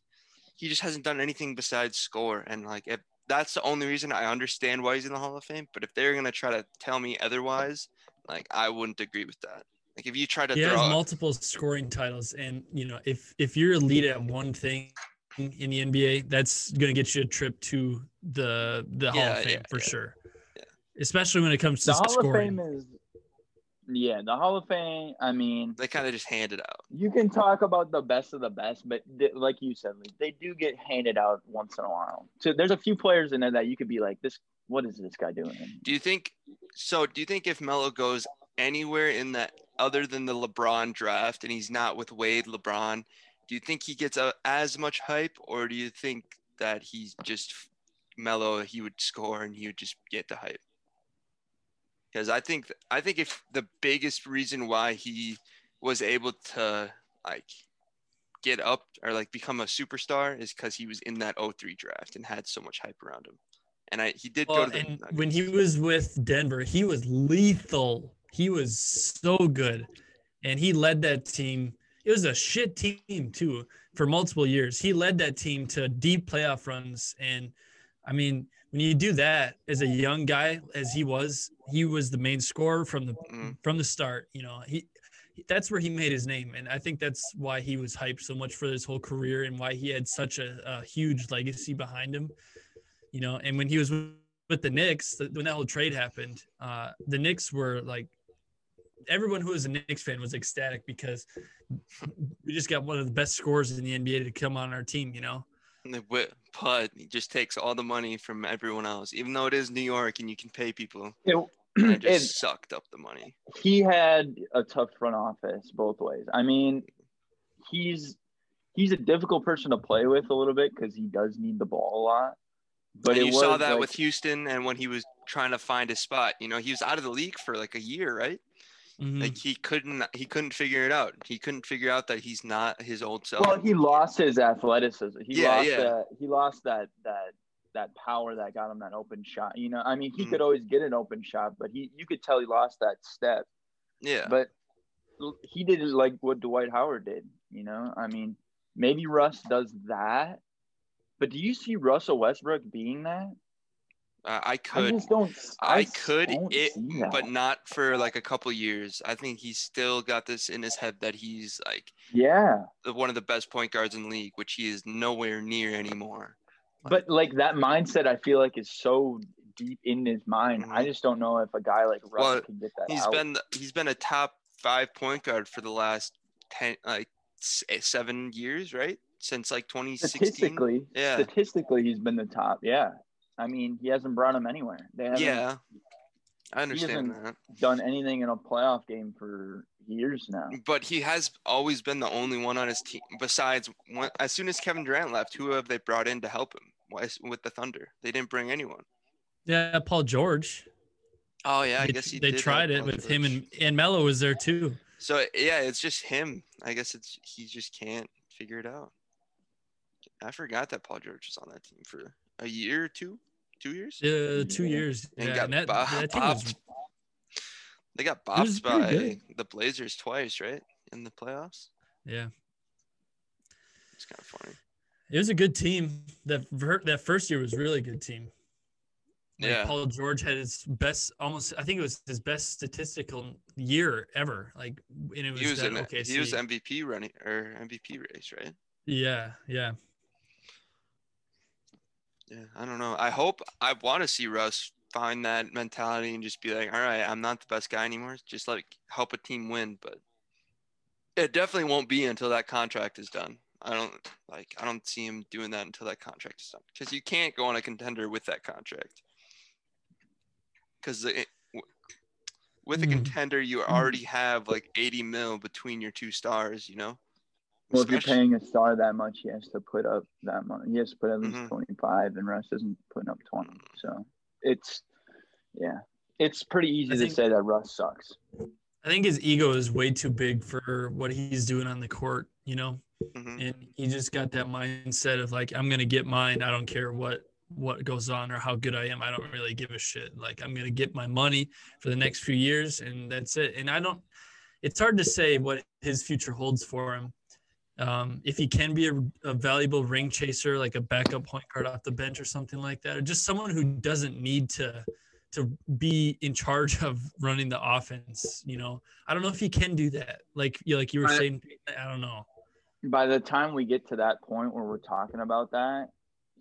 he just hasn't done anything besides score. And like if that's the only reason I understand why he's in the Hall of Fame. But if they're gonna try to tell me otherwise, like I wouldn't agree with that. Like if you try to he has throw, multiple scoring titles, and you know if if you're elite at one thing in the NBA, that's gonna get you a trip to the the Hall of Fame yeah, for yeah. sure. Yeah. Especially when it comes to the Hall scoring. of Fame is yeah, the Hall of Fame. I mean, they kind of just hand it out. you can talk about the best of the best, but th- like you said, Lee, they do get handed out once in a while. So there's a few players in there that you could be like, this, what is this guy doing? Do you think so? Do you think if Melo goes anywhere in that other than the LeBron draft and he's not with Wade, LeBron, do you think he gets a, as much hype, or do you think that he's just Melo? He would score and he would just get the hype. Because I think I think if the biggest reason why he was able to like get up or like become a superstar is because he was in that 03 draft and had so much hype around him. And I he did go to the when he was with Denver, he was lethal. He was so good, and he led that team. It was a shit team too for multiple years. He led that team to deep playoff runs, and I mean, when you do that as a young guy, as he was, he was the main scorer from the Mhm. from the start. You know, he that's where he made his name, and I think that's why he was hyped so much for his whole career, and why he had such a, a huge legacy behind him. You know, and when he was with, with the Knicks, when that whole trade happened, uh, the Knicks were like, everyone who was a Knicks fan was ecstatic because we just got one of the best scorers in the NBA to come on our team. You know, And the wi- But he just takes all the money from everyone else, even though it is New York and you can pay people. It, And it just it- sucked up the money. he had a tough front office both ways. I mean, he's he's a difficult person to play with a little bit because he does need the ball a lot. But and you saw that like- with Houston and when he was trying to find his spot. You know, he was out of the league for like a year, right? Mhm. Like he couldn't he couldn't figure it out. He couldn't figure out that he's not his old self. Well, he lost his athleticism. He Yeah, lost yeah. that. He lost that that that power that got him that open shot. You know, I mean, he Mhm. could always get an open shot, but he you could tell he lost that step. yeah. But he did it like what Dwight Howard did. You know, I mean, maybe Russ does that. But do you see Russell Westbrook being that? Uh, I I could don't. I I could it, but not for like a couple years. I think he's still got this in his head that he's like yeah, one of the best point guards in the league, which he is nowhere near anymore. but like that mindset, I feel like is so deep in his mind. I Mhm. just don't know if a guy like Russ Well, can get that He's out. been he's been a top five point guard for the last ten like eh, seven years, right? Since like 2016. statistically, Yeah. statistically, he's been the top. Yeah, I mean, he hasn't brought him anywhere. They haven't Yeah, I understand isn't- that. done anything in a playoff game for years now. But he has always been the only one on his team. Besides, when, as soon as Kevin Durant left, who have they brought in to help him with the Thunder? They didn't bring anyone. yeah, Paul George. Oh yeah, I they, guess he they did tried it Paul with him and and Melo was there too. So yeah, it's just him. I guess it's he just can't figure it out. I forgot that Paul George was on that team for a year or two, two years. Yeah, two Yeah. years. And yeah, got and that, bo- that team was bopped. They got bopped by pretty the Blazers twice, right, in the playoffs. yeah. It's kind of funny. It was a good team. That ver- that first year was a really good team. Like Yeah. Paul George had his best, almost. I think it was his best statistical year ever. Like, and it was, He was that in OKC. he was MVP running or MVP race, right? yeah, yeah. Yeah, I don't know. I hope I want to see Russ find that mentality and just be like, all right, I'm not the best guy anymore. Just like help a team win, but it definitely won't be until that contract is done. I don't like. I don't see him doing that until that contract is done because you can't go on a contender with that contract. Because with a Mm. contender, you already have like 80 mil between your two stars. You know. Well, if you're paying a star that much, he has to put up that much. He has to put at least Mhm. 25, and Russ isn't putting up 20. So it's, yeah, it's pretty easy I to think- say that Russ sucks. I think his ego is way too big for what he's doing on the court. You know, Mhm. and he just got that mindset of like, I'm gonna get mine. I don't care what what goes on or how good I am. I don't really give a shit. Like, I'm gonna get my money for the next few years, and that's it. And I don't. It's hard to say what his future holds for him. Um, if he can be a, a valuable ring chaser, like a backup point guard off the bench or something like that, or just someone who doesn't need to to be in charge of running the offense. You know, I don't know if he can do that. Like you, like you were saying, I don't know. By the time we get to that point where we're talking about that,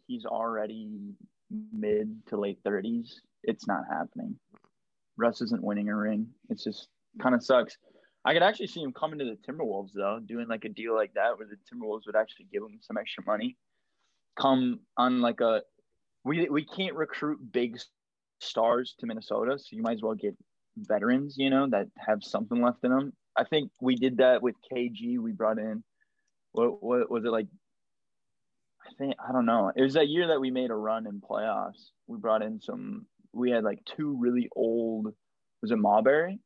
he's already mid to late 30s. It's not happening. Russ isn't winning a ring. It's just kind of sucks. I could actually see him coming to the Timberwolves though, doing like a deal like that where the Timberwolves would actually give him some extra money. Come on like a we we can't recruit big stars to Minnesota, so you might as well get veterans, you know, that have something left in them. I think we did that with KG. We brought in what what was it like? I think I don't know. It was that year that we made a run in playoffs. We brought in some. We had like two really old. Was it Marbury?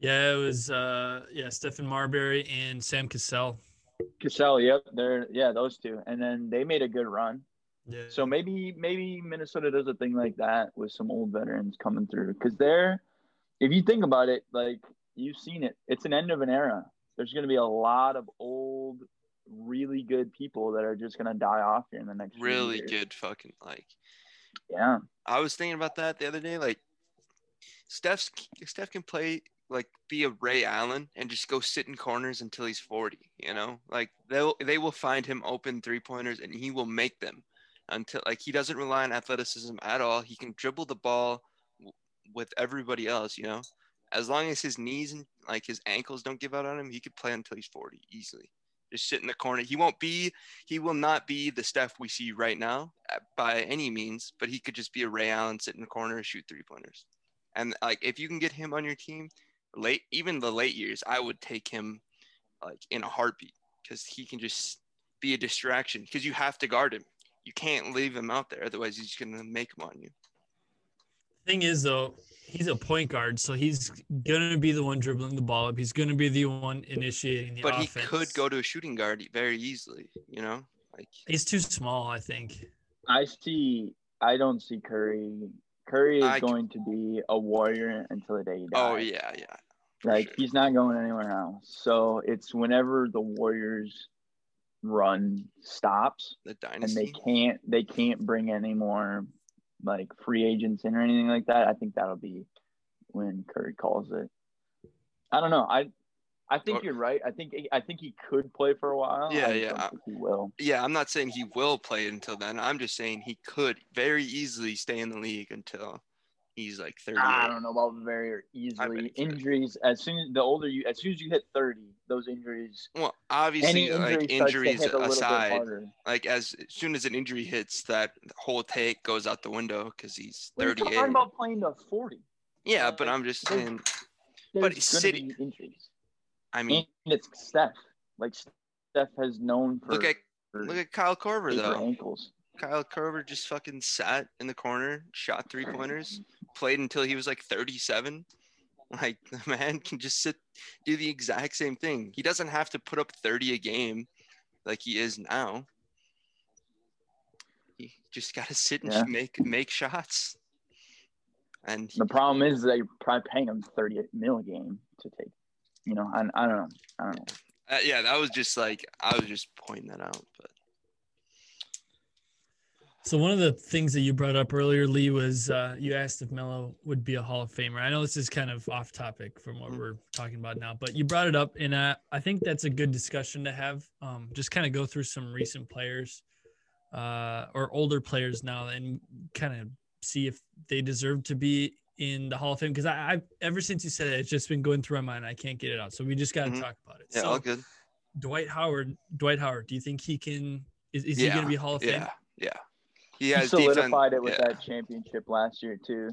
Yeah, it was uh yeah, Stephon Marbury and Sam Cassell. Cassell. Yep, they're yeah those two, and then they made a good run. Yeah. So maybe maybe Minnesota does a thing like that with some old veterans coming through because they're, if you think about it, like you've seen it, it's an end of an era. There's going to be a lot of old, really good people that are just going to die off here in the next. Really years. good fucking like Yeah. I was thinking about that the other day. Like, Steph's Steph can play like be a Ray Allen and just go sit in corners until he's forty. You know, like they'll they will find him open three pointers and he will make them until like he doesn't rely on athleticism at all. He can dribble the ball with everybody else. You know, as long as his knees and like his ankles don't give out on him, he could play until he's forty easily. Just sit in the corner. He won't be he will not be the Steph we see right now uh, by any means, but he could just be a Ray Allen, sit in the corner, and shoot three pointers. And like if you can get him on your team, late even the late years, I would take him like in a heartbeat because he can just be a distraction because you have to guard him. You can't leave him out there, otherwise he's gonna make him on you. thing is though, he's a point guard, so he's gonna be the one dribbling the ball up. He's gonna be the one initiating the But offense. he could go to a shooting guard very easily, you know? Like He's too small, I think. I see. I don't see Curry. Curry is I- going to be a warrior until the day he oh, dies. oh yeah, yeah. Like sure. he's not going anywhere else. So it's whenever the Warriors run stops the dynasty, and they can't they can't bring any more like free agents in or anything like that. I think that'll be when Curry calls it. I don't know. I I think Or- you're right. I think I think he could play for a while. Yeah, I yeah. he will. Yeah, I'm not saying he will play until then. I'm just saying he could very easily stay in the league until he's like 30. I don't know about very easily could. injuries. As soon as the older you, as soon as you hit thirty, those injuries. Well, obviously, injury like injuries hit a little bit aside, like as soon as an injury hits, that whole take goes out the window because he's We're 38. talking about playing to forty. yeah, but I'm just saying. There's But City- injuries. I mean, and it's Steph. Like Steph has known for look at for look at Kyle Korver though. ankles. Kyle Korver just fucking sat in the corner, shot three pointers, played until he was like 37. Like the man can just sit, do the exact same thing. He doesn't have to put up 30 a game like he is now. He just got to sit and Yeah. make make shots. And The problem is you're probably paying him 30 mil a game to take. You know, I, I don't know. I don't know. uh, yeah, that was just like I was just pointing that out. But So one of the things that you brought up earlier, Lee, was uh, you asked if Melo would be a Hall of Famer. I know this is kind of off topic from what we're talking about now, but you brought it up, and uh, I think that's a good discussion to have. Um, just kind of go through some recent players uh, or older players now, and kind of see if they deserve to be in the Hall of Fame. Because I, I, ever since you said it, it's just been going through my mind. I can't get it out, so we just got to Mhm. talk about it. yeah, so all good. Dwight Howard, Dwight Howard, do you think he can? Is, is he Yeah, Uh, going to be Hall of Fame? Yeah, yeah. He He has solidified defen- it with yeah, that championship last year too.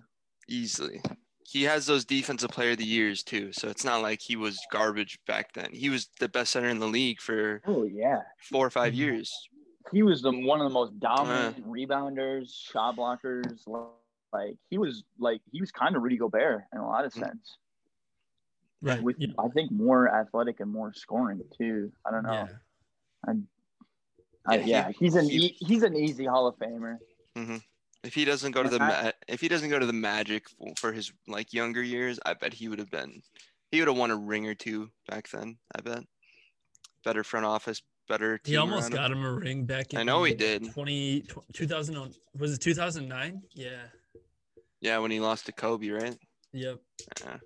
easily. He has those defensive player of the years too, so it's not like he was garbage back then. He was the best center in the league for Oh yeah, four or 5 Mhm. years. he was the one of the most dominant Uh. rebounders, shot blockers. Like he was like he was kind of Rudy Gobert in a lot of Mhm. sense. Right. With yeah. I think more athletic and more scoring too. I don't know. yeah. I, Yeah, he- yeah, he's an he- e- he's an easy Hall of Famer. If he doesn't go to the I- Ma- if he doesn't go to the Magic for, for his like younger years, I bet he would have been he would have won a ring or two back then. I bet better front office, better. Team He almost around got him a ring back in I know he did. 20, 2000 was it 2009? Yeah. Yeah, when he lost to Kobe, right? Yep. Yeah.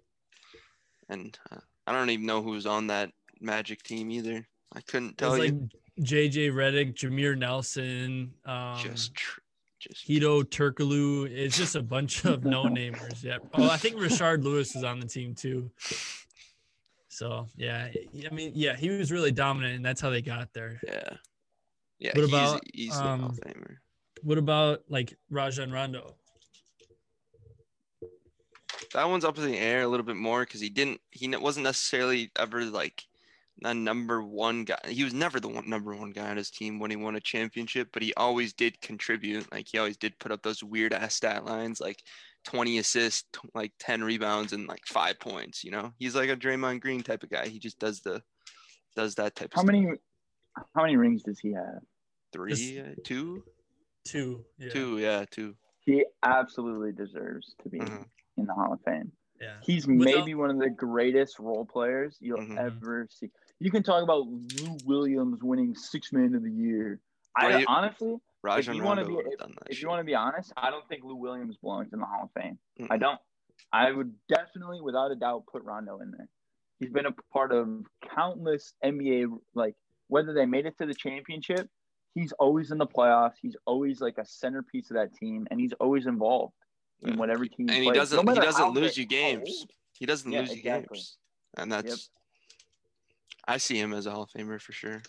And uh, I don't even know who was on that Magic team either. I couldn't tell you. like JJ Redick, Jameer Nelson, um, just, tr- just Hedo Turkoglu. It's just a bunch of no namers. Yeah. Oh, I think Rashard Lewis was on the team too. So yeah, I mean, yeah, he was really dominant, and that's how they got there. yeah, yeah. What he's about, Hall um. What about like Rajon Rondo? That one's up in the air a little bit more because he didn't. He wasn't necessarily ever like a number one guy. He was never the one number one guy on his team when he won a championship, but he always did contribute. Like he always did put up those weird ass stat lines, like 20 assists, t- like 10 rebounds, and like five points. You know, he's like a Draymond Green type of guy. He just does the does that type of How stuff. many how many rings does he have? Three, uh, two, Two. Yeah. two, yeah, two. He absolutely deserves to be Mhm. In the Hall of Fame. Yeah. He's Without- maybe one of the greatest role players you'll Mhm. ever see. You can talk about Lou Williams winning six man of the year. I Right. honestly, Rajon you wanna Rondo be- would have done that. if shit. you want to be honest, I don't think Lou Williams belongs in the Hall of Fame. I Mm-mm. don't. I would definitely, without a doubt, put Rondo in there. He's been a part of countless NBA, like whether they made it to the championship, he's always in the playoffs. He's always like a centerpiece of that team, and he's always involved in whatever team. and he plays, doesn't no he doesn't lose you games. old. He doesn't Yeah, lose you exactly. games, and that's. I see him as a Hall of Famer for sure.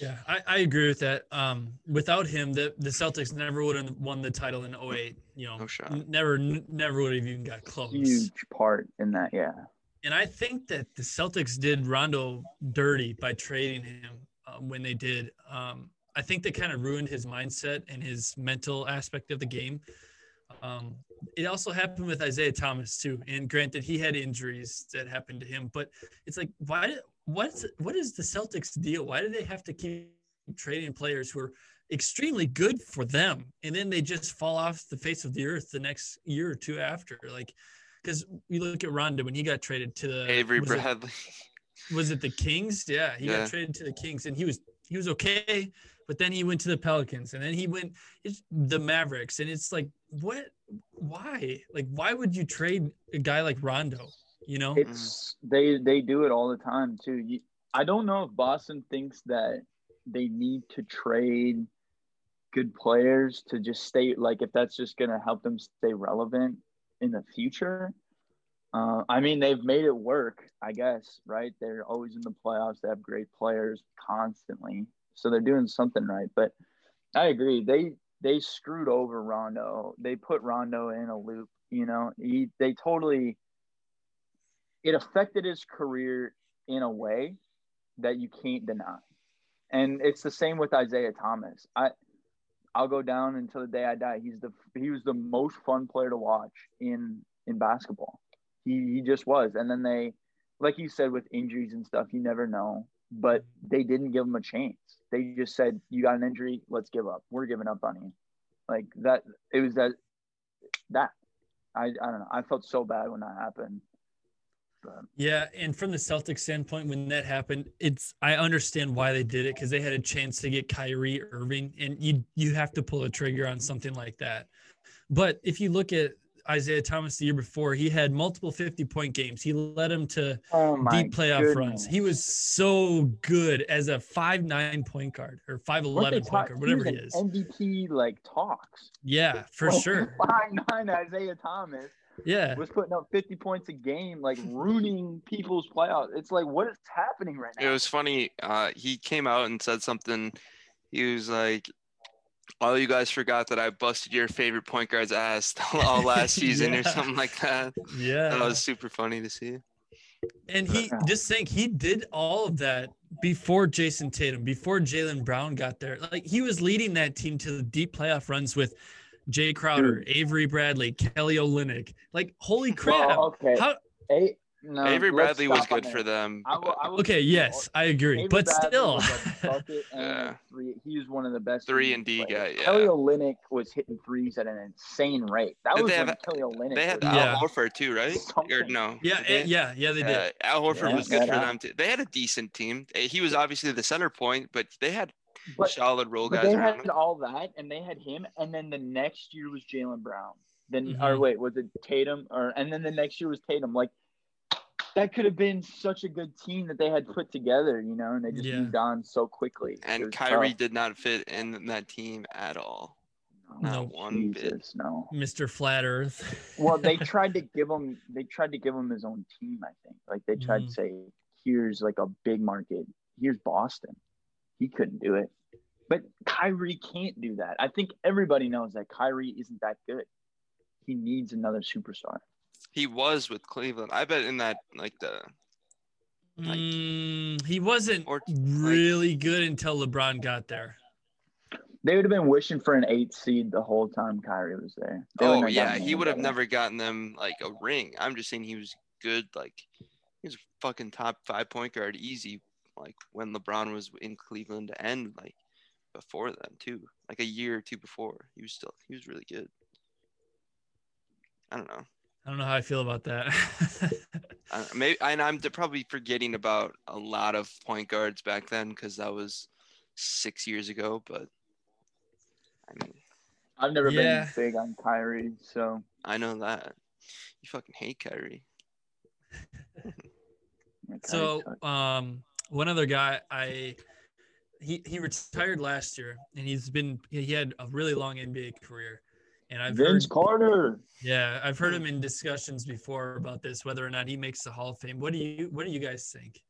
Yeah, I, I agree with that. Um, without him, the, the Celtics never would have won the title in 08. You know, No shot. n- never, n- never would have even got close. Huge part in that, yeah. And I think that the Celtics did Rondo dirty by trading him uh, when they did. Um, I think they kind of ruined his mindset and his mental aspect of the game. Um, it also happened with Isaiah Thomas too. And granted, he had injuries that happened to him, but it's like, why did what's what is the Celtics deal? Why do they have to keep trading players who are extremely good for them, and then they just fall off the face of the earth the next year or two after? Like, because you look at Rondo when he got traded to the Avery was it- Bradley. was it the Kings? Yeah, he Yeah. got traded to the Kings, and he was he was okay, but then he went to the Pelicans, and then he went the Mavericks, and it's like, what? Why? Like, why would you trade a guy like Rondo? You know? It's they they do it all the time too. I don't know if Boston thinks that they need to trade good players to just stay like if that's just going to help them stay relevant in the future. Uh, I mean, they've made it work, I guess, right? They're always in the playoffs. They have great players constantly, so they're doing something right. But I agree. They they screwed over Rondo. They put Rondo in a loop. You know, he they totally it affected his career in a way that you can't deny. And it's the same with Isaiah Thomas. I I'll go down until the day I die. He's the he was the most fun player to watch in in basketball. He he just was. And then they, like you said, with injuries and stuff, you never know. But they didn't give him a chance. They just said, "You got an injury, let's give up. We're giving up on you." Like that. It was that. That. I I don't know. I felt so bad when that happened. But Yeah, and from the Celtics standpoint, when that happened, it's I understand why they did it because they had a chance to get Kyrie Irving, and you you have to pull a trigger on something like that. But if you look at Isaiah Thomas the year before, he had multiple 50 point games. He led him to oh deep playoff goodness. runs. He was so good as a five nine point guard or five Weren't they eleven point guard, whatever he he is. MVP like talks. Yeah, for Like, sure. Five nine Isaiah Thomas Yeah. was putting up 50 points a game, like ruining people's playoffs. It's like, what is happening right now? It was funny. Uh, he came out and said something. He was like, "All you guys forgot that I busted your favorite point guard's ass all last season, or something like that." Yeah. That was super funny to see. And he just think he did all of that before Jayson Tatum, before Jaylen Brown got there. Like he was leading that team to the deep playoff runs with Jae Crowder, hmm. Avery Bradley, Kelly Olynyk. Like holy crap! Well, okay. How? A- no, Avery Bradley was good for them. I will, I will Okay, yes, I agree, Avery but Bradley still, was a bucket and a Yeah. three. He was one of the best Three three and D players. guy, Kelly. Olynyk was hitting threes at an insane rate. That Did was they when have- Kelly Olynyk. They had was- Yeah. Al Horford too, right? Or no? yeah, Did they? eh, yeah, yeah, they did. Uh, Al Horford Yeah, was good for Al- them too. They had a decent team. Eh, He was obviously the center point, but they had But, solid role but guys they around had him. all that, and they had him, and then the next year was Jaylen Brown. Then, Mhm. or wait, was it Tatum? Or and then the next year was Tatum. Like that could have been such a good team that they had put together, you know, and they just Yeah. moved on so quickly. And was Kyrie tough. did not fit in that team at all. No, Not one bit. Jesus, no. Mr. Flat Earth. Well, they tried to give him. They tried to give him his own team. I think. Like they tried Mhm. to say, "Here's like a big market. Here's Boston." He couldn't do it. But Kyrie can't do that. I think everybody knows that Kyrie isn't that good. He needs another superstar. He was with Cleveland. I bet in that like the Like- Mm, he wasn't Or, really good until LeBron got there. They would have been wishing for an eight seed the whole time Kyrie was there. They oh yeah, he would have never gotten them like a ring. I'm just saying he was good. Like he was a fucking top five point guard, easy. Like when LeBron was in Cleveland and like before then too, like a year or two before, he was still he was really good. I don't know. I don't know how I feel about that. I, maybe and I'm probably forgetting about a lot of point guards back then because that was six years ago. But I mean, I've never Yeah. been big on Kyrie, so I know that you fucking hate Kyrie. so, um, one other guy, I he he retired last year, and he's been he had a really long NBA career, and I've Vince heard Carter. yeah I've heard him in discussions before about this whether or not he makes the Hall of Fame. What do you what do you guys think?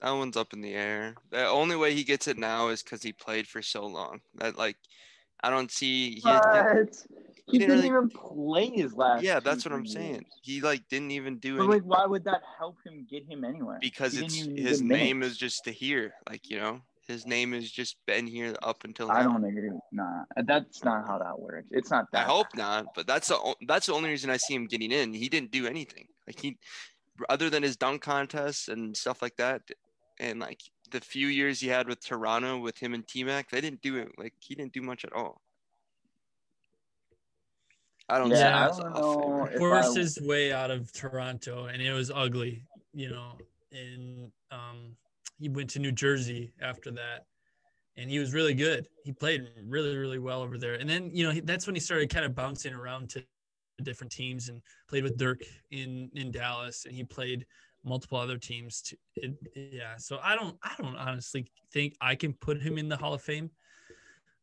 That one's up in the air. The only way he gets it now is because he played for so long. That like, I don't see. He, What? He didn't didn't really- even play his last. yeah, two, that's what I'm three saying. He like didn't even do it. But any like, why would that help him get him anywhere? because He it's his name minutes. is just to hear. Like you know, his name has just been here up until now. I don't agree. Nah, that's not how that works. It's not that. I hope not, but that's the that's the only reason I see him getting in. He didn't do anything. Like he, other than his dunk contests and stuff like that, and like the few years he had with Toronto with him and T Mac, they didn't do it. Like he didn't do much at all. I don't see Yeah, him I don't know Forced I- his way out of Toronto, and it was ugly. You know, and um, he went to New Jersey after that, and he was really good. He played really, really well over there. And then you know that's when he started kind of bouncing around to different teams and played with Dirk in in Dallas, and he played multiple other teams. To, it, yeah, so I don't, I don't honestly think I can put him in the Hall of Fame.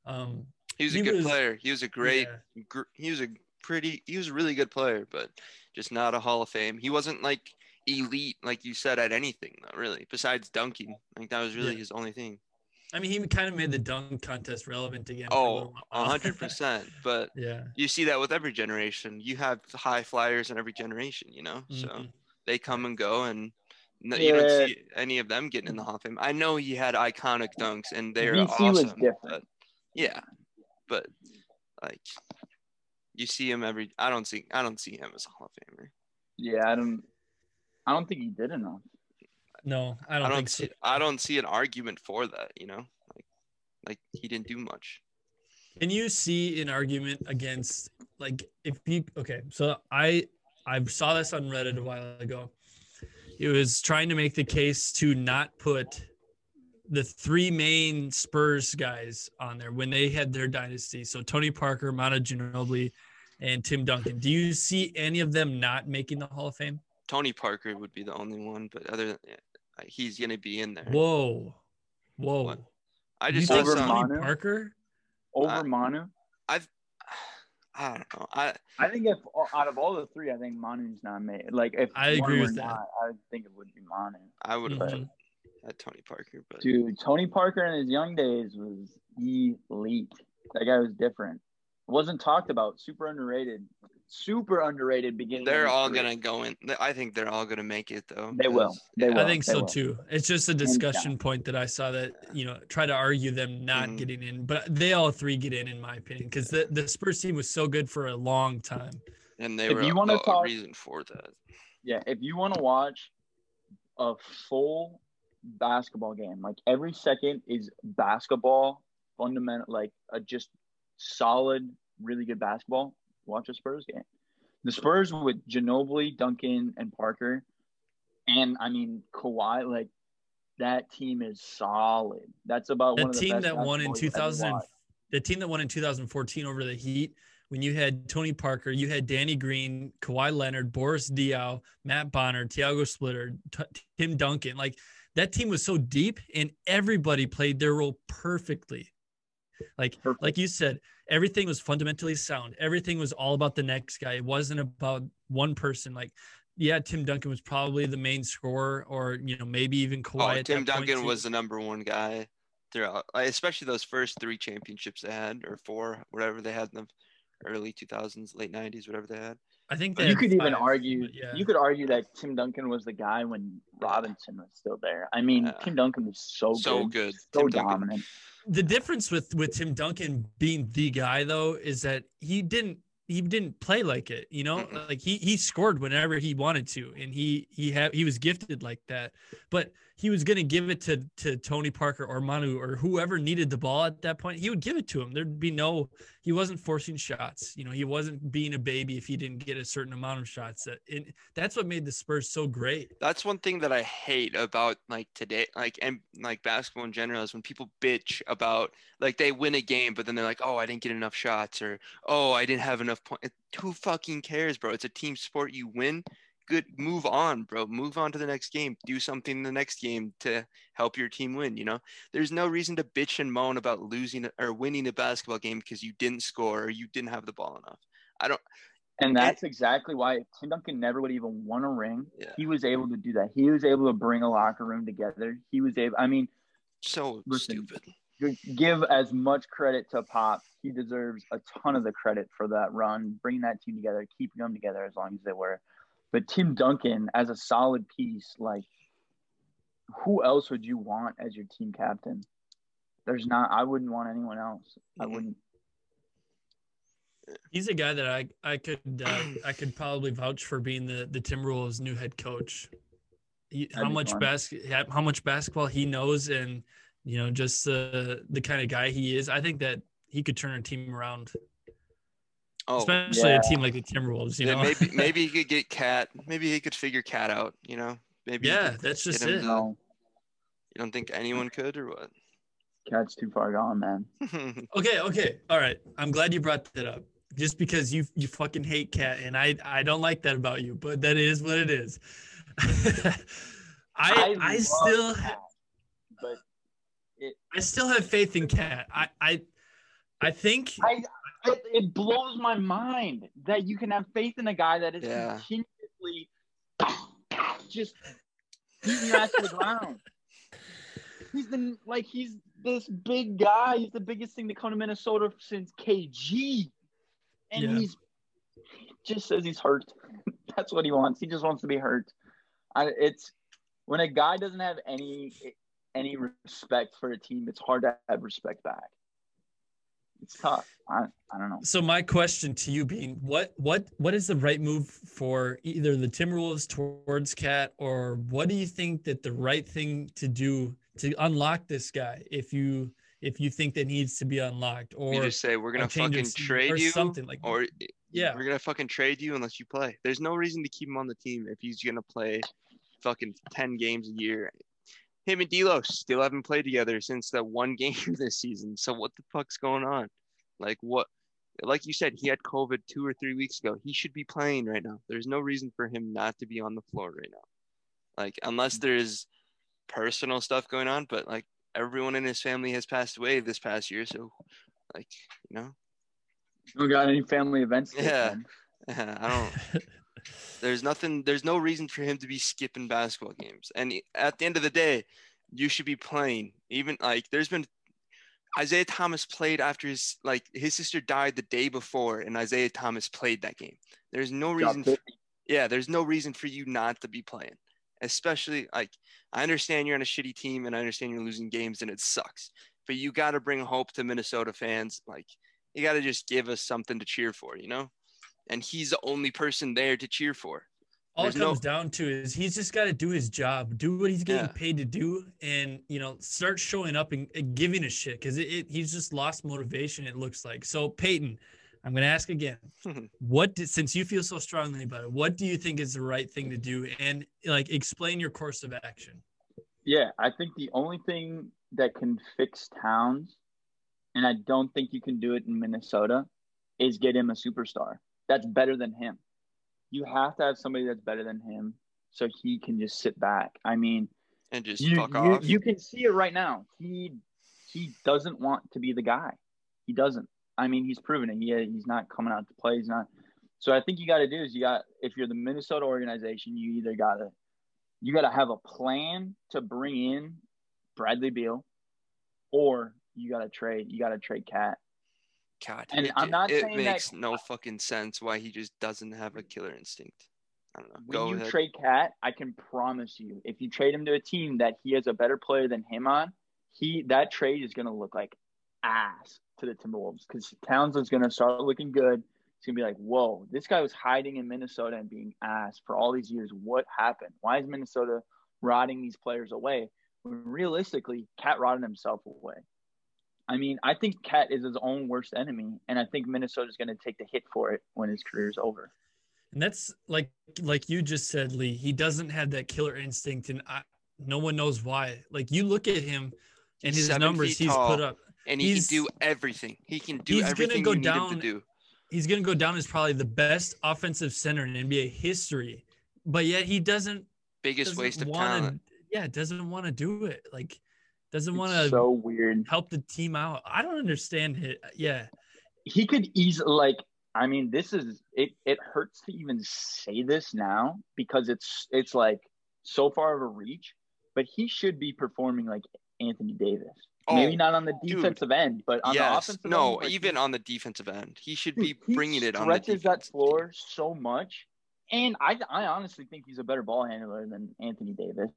Um, He was a He good was- player. He was a great. yeah. gr- he was a pretty. He was a really good player, but just not a Hall of Fame. He wasn't like elite, like you said, at anything though. Really, besides dunking. Like that was really Yeah. his only thing. I mean, he kind of made the dunk contest relevant again. Oh, a hundred percent. But yeah. you see that with every generation. You have high flyers in every generation, you know. So Mhm. they come and go, and no, you don't see any of them getting in the Hall of Fame. I know he had iconic dunks, and they're VC was awesome. different. But yeah, but like you see him every. I don't see. I don't see him as a Hall of Famer. Yeah, I don't. I don't think he did enough. No, I don't, I don't think so. see. I don't see an argument for that. You know, like, like he didn't do much. Can you see an argument against like if you okay? So I I saw this on Reddit a while ago. It was trying to make the case to not put the three main Spurs guys on there when they had their dynasty. So Tony Parker, Manu Ginobili, and Tim Duncan. Do you see any of them not making the Hall of Fame? Tony Parker would be the only one, but other than he's gonna be in there. Whoa, whoa! What? I you just think saw Over some. Tony Manu? Parker? Over Uh, Manu, I don't know. I I think if out of all the three, I think Manu's not made. Like if I agree with that. not, I would think it would be Manu. I would have had Tony Parker, but Dude, Tony Parker in his young days was elite. That guy was different. Wasn't talked about. Super underrated. Super underrated. Beginning. they're all gonna go in. I think they're all gonna make it though. They will. They will. I think they so will. too. It's just a discussion point that I saw that you know try to argue them not Mhm. getting in, but they all three get in in my opinion because the the Spurs team was so good for a long time. And they If were you a, wanna a talk- reason for that. Yeah, if you want to watch a full basketball game, like every second is basketball, fundamental, like a just solid, really good basketball. Watch a Spurs game. The Spurs with Ginobili, Duncan, and Parker, and I mean Kawhi, like that team is solid. That's about The one of the team that won in basketball you've ever 2000, the team that won in 2014 over the Heat, when you had Tony Parker, you had Danny Green, Kawhi Leonard, Boris Diaw, Matt Bonner, Tiago Splitter, T- Tim Duncan. Like that team was so deep, and everybody played their role perfectly. Like Perfect. like you said, everything was fundamentally sound. Everything was all about the next guy. It wasn't about one person. Like, yeah, Tim Duncan was probably the main scorer, or you know maybe even Kawhi. Oh, Tim Duncan was the number one guy throughout, especially those first three championships they had, or four, whatever they had in the early 2000s, late 90s, whatever they had. I think You had could even argue. yeah. You could argue that Tim Duncan was the guy when Robinson was still there. I mean, Yeah. Tim Duncan was so So good, good. so Tim Duncan. dominant. the difference with with Tim Duncan being the guy though is that he didn't he didn't play like it, you know? Mm-mm. Like he he scored whenever he wanted to and he he had he was gifted like that. But he was going to give it to to Tony Parker or Manu or whoever needed the ball at that point. He would give it to him. There'd be no he wasn't forcing shots. You know, he wasn't being a baby if he didn't get a certain amount of shots. That and that's what made the Spurs so great. That's one thing that I hate about like today, like and like basketball in general is when people bitch about like they win a game, but then they're like, oh, I didn't get enough shots, or oh, I didn't have enough points. Eh, who fucking cares, bro? It's a team sport. You win, good. Move on, bro. Move on to the next game. Do something in the next game to help your team win. You know, there's no reason to bitch and moan about losing or winning a basketball game because you didn't score or you didn't have the ball enough. I don't. And that's exactly why Tim Duncan never would even won a ring. Yeah. He was able to do that. He was able to bring a locker room together. He was able. I mean, So Listen, stupid. G- give as much credit to Pop. He deserves a ton of the credit for that run, bringing that team together, keeping them together as long as they were. But Tim Duncan, as a solid piece, like who else would you want as your team captain? There's not. I wouldn't want anyone else. I wouldn't. He's a guy that I I could uh, I could probably vouch for being the the Timberwolves new head coach. He, how much fun. basket how much basketball he knows and you know just the the kind of guy he is. I think that he could turn a team around, Oh, especially yeah. a team like the Timberwolves. You Yeah, know, maybe maybe he could get KAT. Maybe he could figure KAT out. You know, maybe. yeah, that's just it. to- You don't think anyone could or what? KAT's too far gone, man. Okay, okay, all right. I'm glad you brought that up. Just because you you fucking hate KAT, and I I don't like that about you, but that is what it is. I I, love still KAT, but I still have faith in KAT. I I I think I, it, it blows my mind that you can have faith in a guy that is Yeah. continuously just beating your ass to the ground. He's the like he's this big guy. He's the biggest thing to come to Minnesota since KG, and Yeah. he's he just says he's hurt. That's what he wants. He just wants to be hurt. I, it's when a guy doesn't have any any respect for a team, it's hard to have respect back. it's tough. I, I don't know. So my question to you being what what what is the right move for either the Timberwolves towards KAT or what do you think that the right thing to do to unlock this guy if you if you think that needs to be unlocked or you just say we're gonna fucking trade or you something like or yeah we're gonna fucking trade you unless you play. There's no reason to keep him on the team if he's gonna play fucking ten games a year. Him and D'Lo still haven't played together since that one game this season. So what the fuck's going on? Like what? Like you said, he had COVID two or three weeks ago. He should be playing right now. There's no reason for him not to be on the floor right now. Like unless mm-hmm. there's personal stuff going on, but like everyone in his family has passed away this past year, so like you know. You don't got any family events? Yeah. I don't. there's nothing. There's no reason for him to be skipping basketball games. And at the end of the day, you should be playing. Even like there's been Isaiah Thomas played after his like his sister died the day before, and Isaiah Thomas played that game. There's no reason. For, yeah, there's no reason for you not to be playing. Especially like I understand you're on a shitty team, and I understand you're losing games, and it sucks. But you got to bring hope to Minnesota fans. Like you got to just give us something to cheer for, you know. And he's the only person there to cheer for. All There's it comes no... down to is he's just got to do his job, do what he's getting yeah. paid to do, and you know, start showing up and, and giving a shit because it, it, he's just lost motivation. It looks like. So Peyton, I'm going to ask again. what did, since you feel so strongly about it, what do you think is the right thing to do, and like explain your course of action? Yeah, I think the only thing that can fix Towns, and I don't think you can do it in Minnesota, is get him a superstar that's better than him you have to have somebody that's better than him so he can just sit back. I mean, and just you, fuck you, off. You can see it right now. He he doesn't want to be the guy. He doesn't. I mean, he's proven it. He, he's not coming out to play. He's not. So I think you got to do is you got if you're the Minnesota organization, you either got to you got to have a plan to bring in Bradley Beal, or you got to trade. You got to trade KAT. God, and it, I'm not it saying makes that, no fucking sense why he just doesn't have a killer instinct. I don't know. When Go you ahead. trade KAT, I can promise you, if you trade him to a team that he has a better player than him on, he that trade is going to look like ass to the Timberwolves because Towns is going to start looking good. It's going to be like, whoa, this guy was hiding in Minnesota and being ass for all these years. What happened? Why is Minnesota rotting these players away? When realistically, KAT rotted himself away. I mean, I think KAT is his own worst enemy, and I think Minnesota's going to take the hit for it when his career is over. And that's like like you just said, Lee. He doesn't have that killer instinct, and I, no one knows why. Like you look at him and his numbers he's put up, and he can do everything. He can do he's everything gonna go down, to do. He's going to go down as probably the best offensive center in NBA history, but yet he doesn't. Biggest doesn't waste of wanna, talent. Yeah, doesn't want to do it. Like doesn't want to so weird help the team out. I don't understand it. Uh, yeah, he could easily like. I mean, this is it. It hurts to even say this now because it's it's like so far of a reach. But he should be performing like Anthony Davis. Oh, Maybe not on the defensive dude. end, but on yes. the offensive no, end. No, even on the defensive end, he should be he bringing it on the stretches that floor so much. And I, I honestly think he's a better ball handler than Anthony Davis.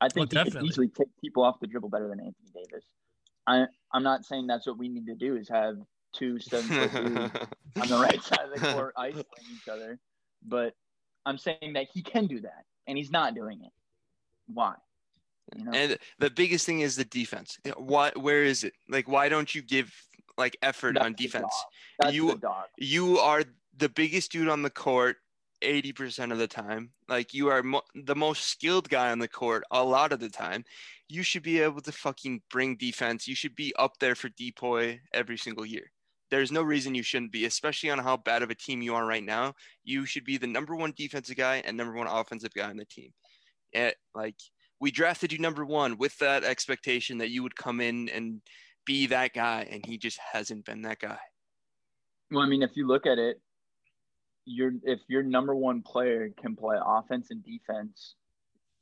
I think oh, he could easily take people off the dribble better than Anthony Davis. I I'm not saying that's what we need to do is have two seven foot on the right side of the court isolating each other, but I'm saying that he can do that, and he's not doing it. Why? You know? And the biggest thing is the defense. Why? Where is it? Like, why don't you give like effort that's on defense? you you are the biggest dude on the court 80% of the time. Like you are mo- the most skilled guy on the court a lot of the time. You should be able to fucking bring defense. You should be up there for DPOY every single year. There's no reason you shouldn't be, especially on how bad of a team you are right now. You should be the number one defensive guy and number one offensive guy on the team. It, like we drafted you number one with that expectation that you would come in and be that guy, and he just hasn't been that guy. Well, I mean, if you look at it, your if your number one player can play offense and defense,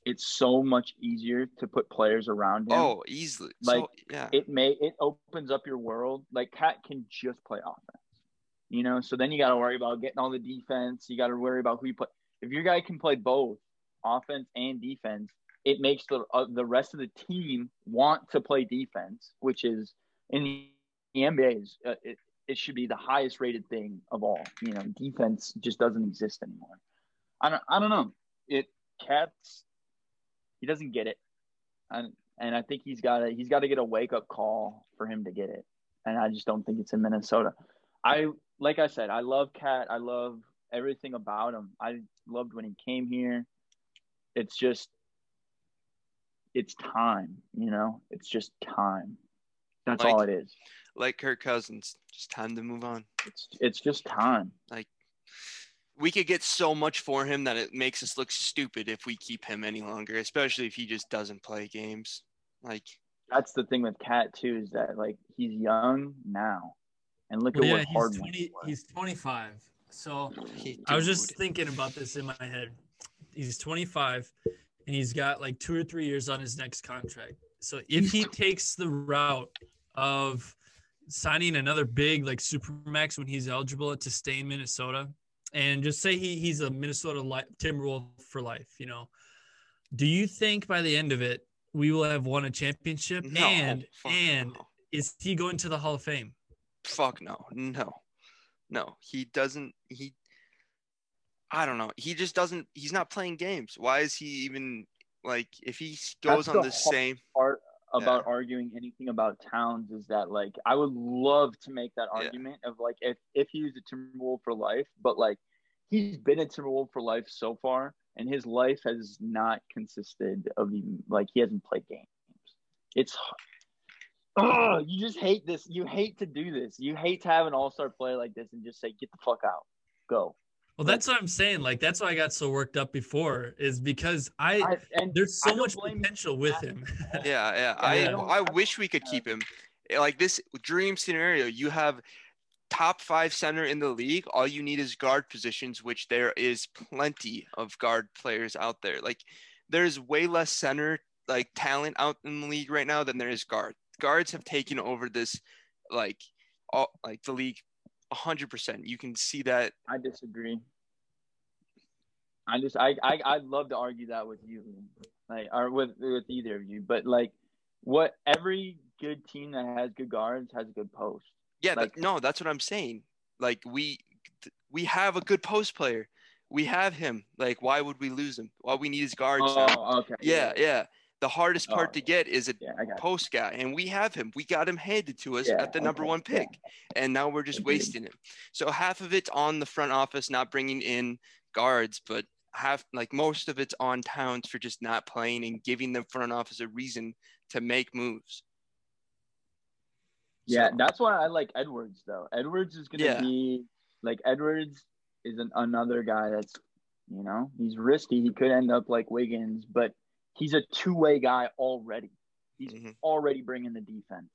it's so much easier to put players around him. Oh, easily. Like so, yeah. it may it opens up your world. Like KAT can just play offense. You know, so then you got to worry about getting all the defense. You got to worry about who you put. If your guy can play both offense and defense, it makes the uh, the rest of the team want to play defense, which is in the NBA is uh, it, it should be the highest rated thing of all. You know, defense just doesn't exist anymore. I don't I don't know. It Cats he doesn't get it. And and I think he's got to he's got to get a wake up call for him to get it. And I just don't think it's in Minnesota. I like I said, I love KAT. I love everything about him. I loved when he came here. It's just it's time, you know? It's just time. That's Like- all it is. Like Kirk Cousins, just time to move on. It's it's just time. Like we could get so much for him that it makes us look stupid if we keep him any longer, especially if he just doesn't play games. Like That's the thing with KAT too, is that like he's young now. And look Well, at yeah, what he's hard 20, he's 25. So he, I was just thinking about this in my head. He's 25 and he's got like two or three years on his next contract. So if he takes the route of signing another big like supermax when he's eligible to stay in Minnesota, and just say he he's a Minnesota li- Timberwolf for life, you know, do you think by the end of it we will have won a championship? no, and and no. is he going to the Hall of Fame? fuck no, no, no. He doesn't. He. I don't know. He just doesn't. He's not playing games. Why is he even like? If he goes on the the same, part about arguing anything about Towns is that like I would love to make that Yeah. argument of like if if he was a Timberwolf for life, but like he's been a Timberwolf for life so far, and his life has not consisted of even like he hasn't played games. It's oh, you just hate this. You hate to do this. You hate to have an All Star player like this and just say get the fuck out, go. Well, that's what I'm saying. Like that's why I got so worked up before is because I, I, and there's so don't much blame you potential with him. yeah, yeah. I I I wish we could keep him. Eh, like this dream scenario, you have top five center in the league. All you need is guard positions, which there is plenty of guard players out there. Like there's way less center like talent out in the league right now than there is guard. Guards have taken over this like all like the league hundred percent. You can see that I disagree. I just I, I I'd love to argue that with you, like or with with either of you. But like, what every good team that has good guards has a good post. Yeah, Like- that, no, that's what I'm saying. Like we we have a good post player. We have him. Like why would we lose him? All we need is guards now. Oh, okay. Yeah, yeah. The hardest part Oh, to get is a Yeah, post guy, and we have him. We got him handed to us Yeah, at the number okay, one yeah. pick, and now we're just Agreed. wasting him. So half of it's on the front office not bringing in guards, but half like most of it's on Towns for just not playing and giving the front office a reason to make moves. Yeah, So- that's why I like Edwards though. Edwards is gonna Yeah. be like Edwards is an, another guy that's you know he's risky. He could end up like Wiggins, but he's a two way guy already. He's Mhm. already bringing the defense.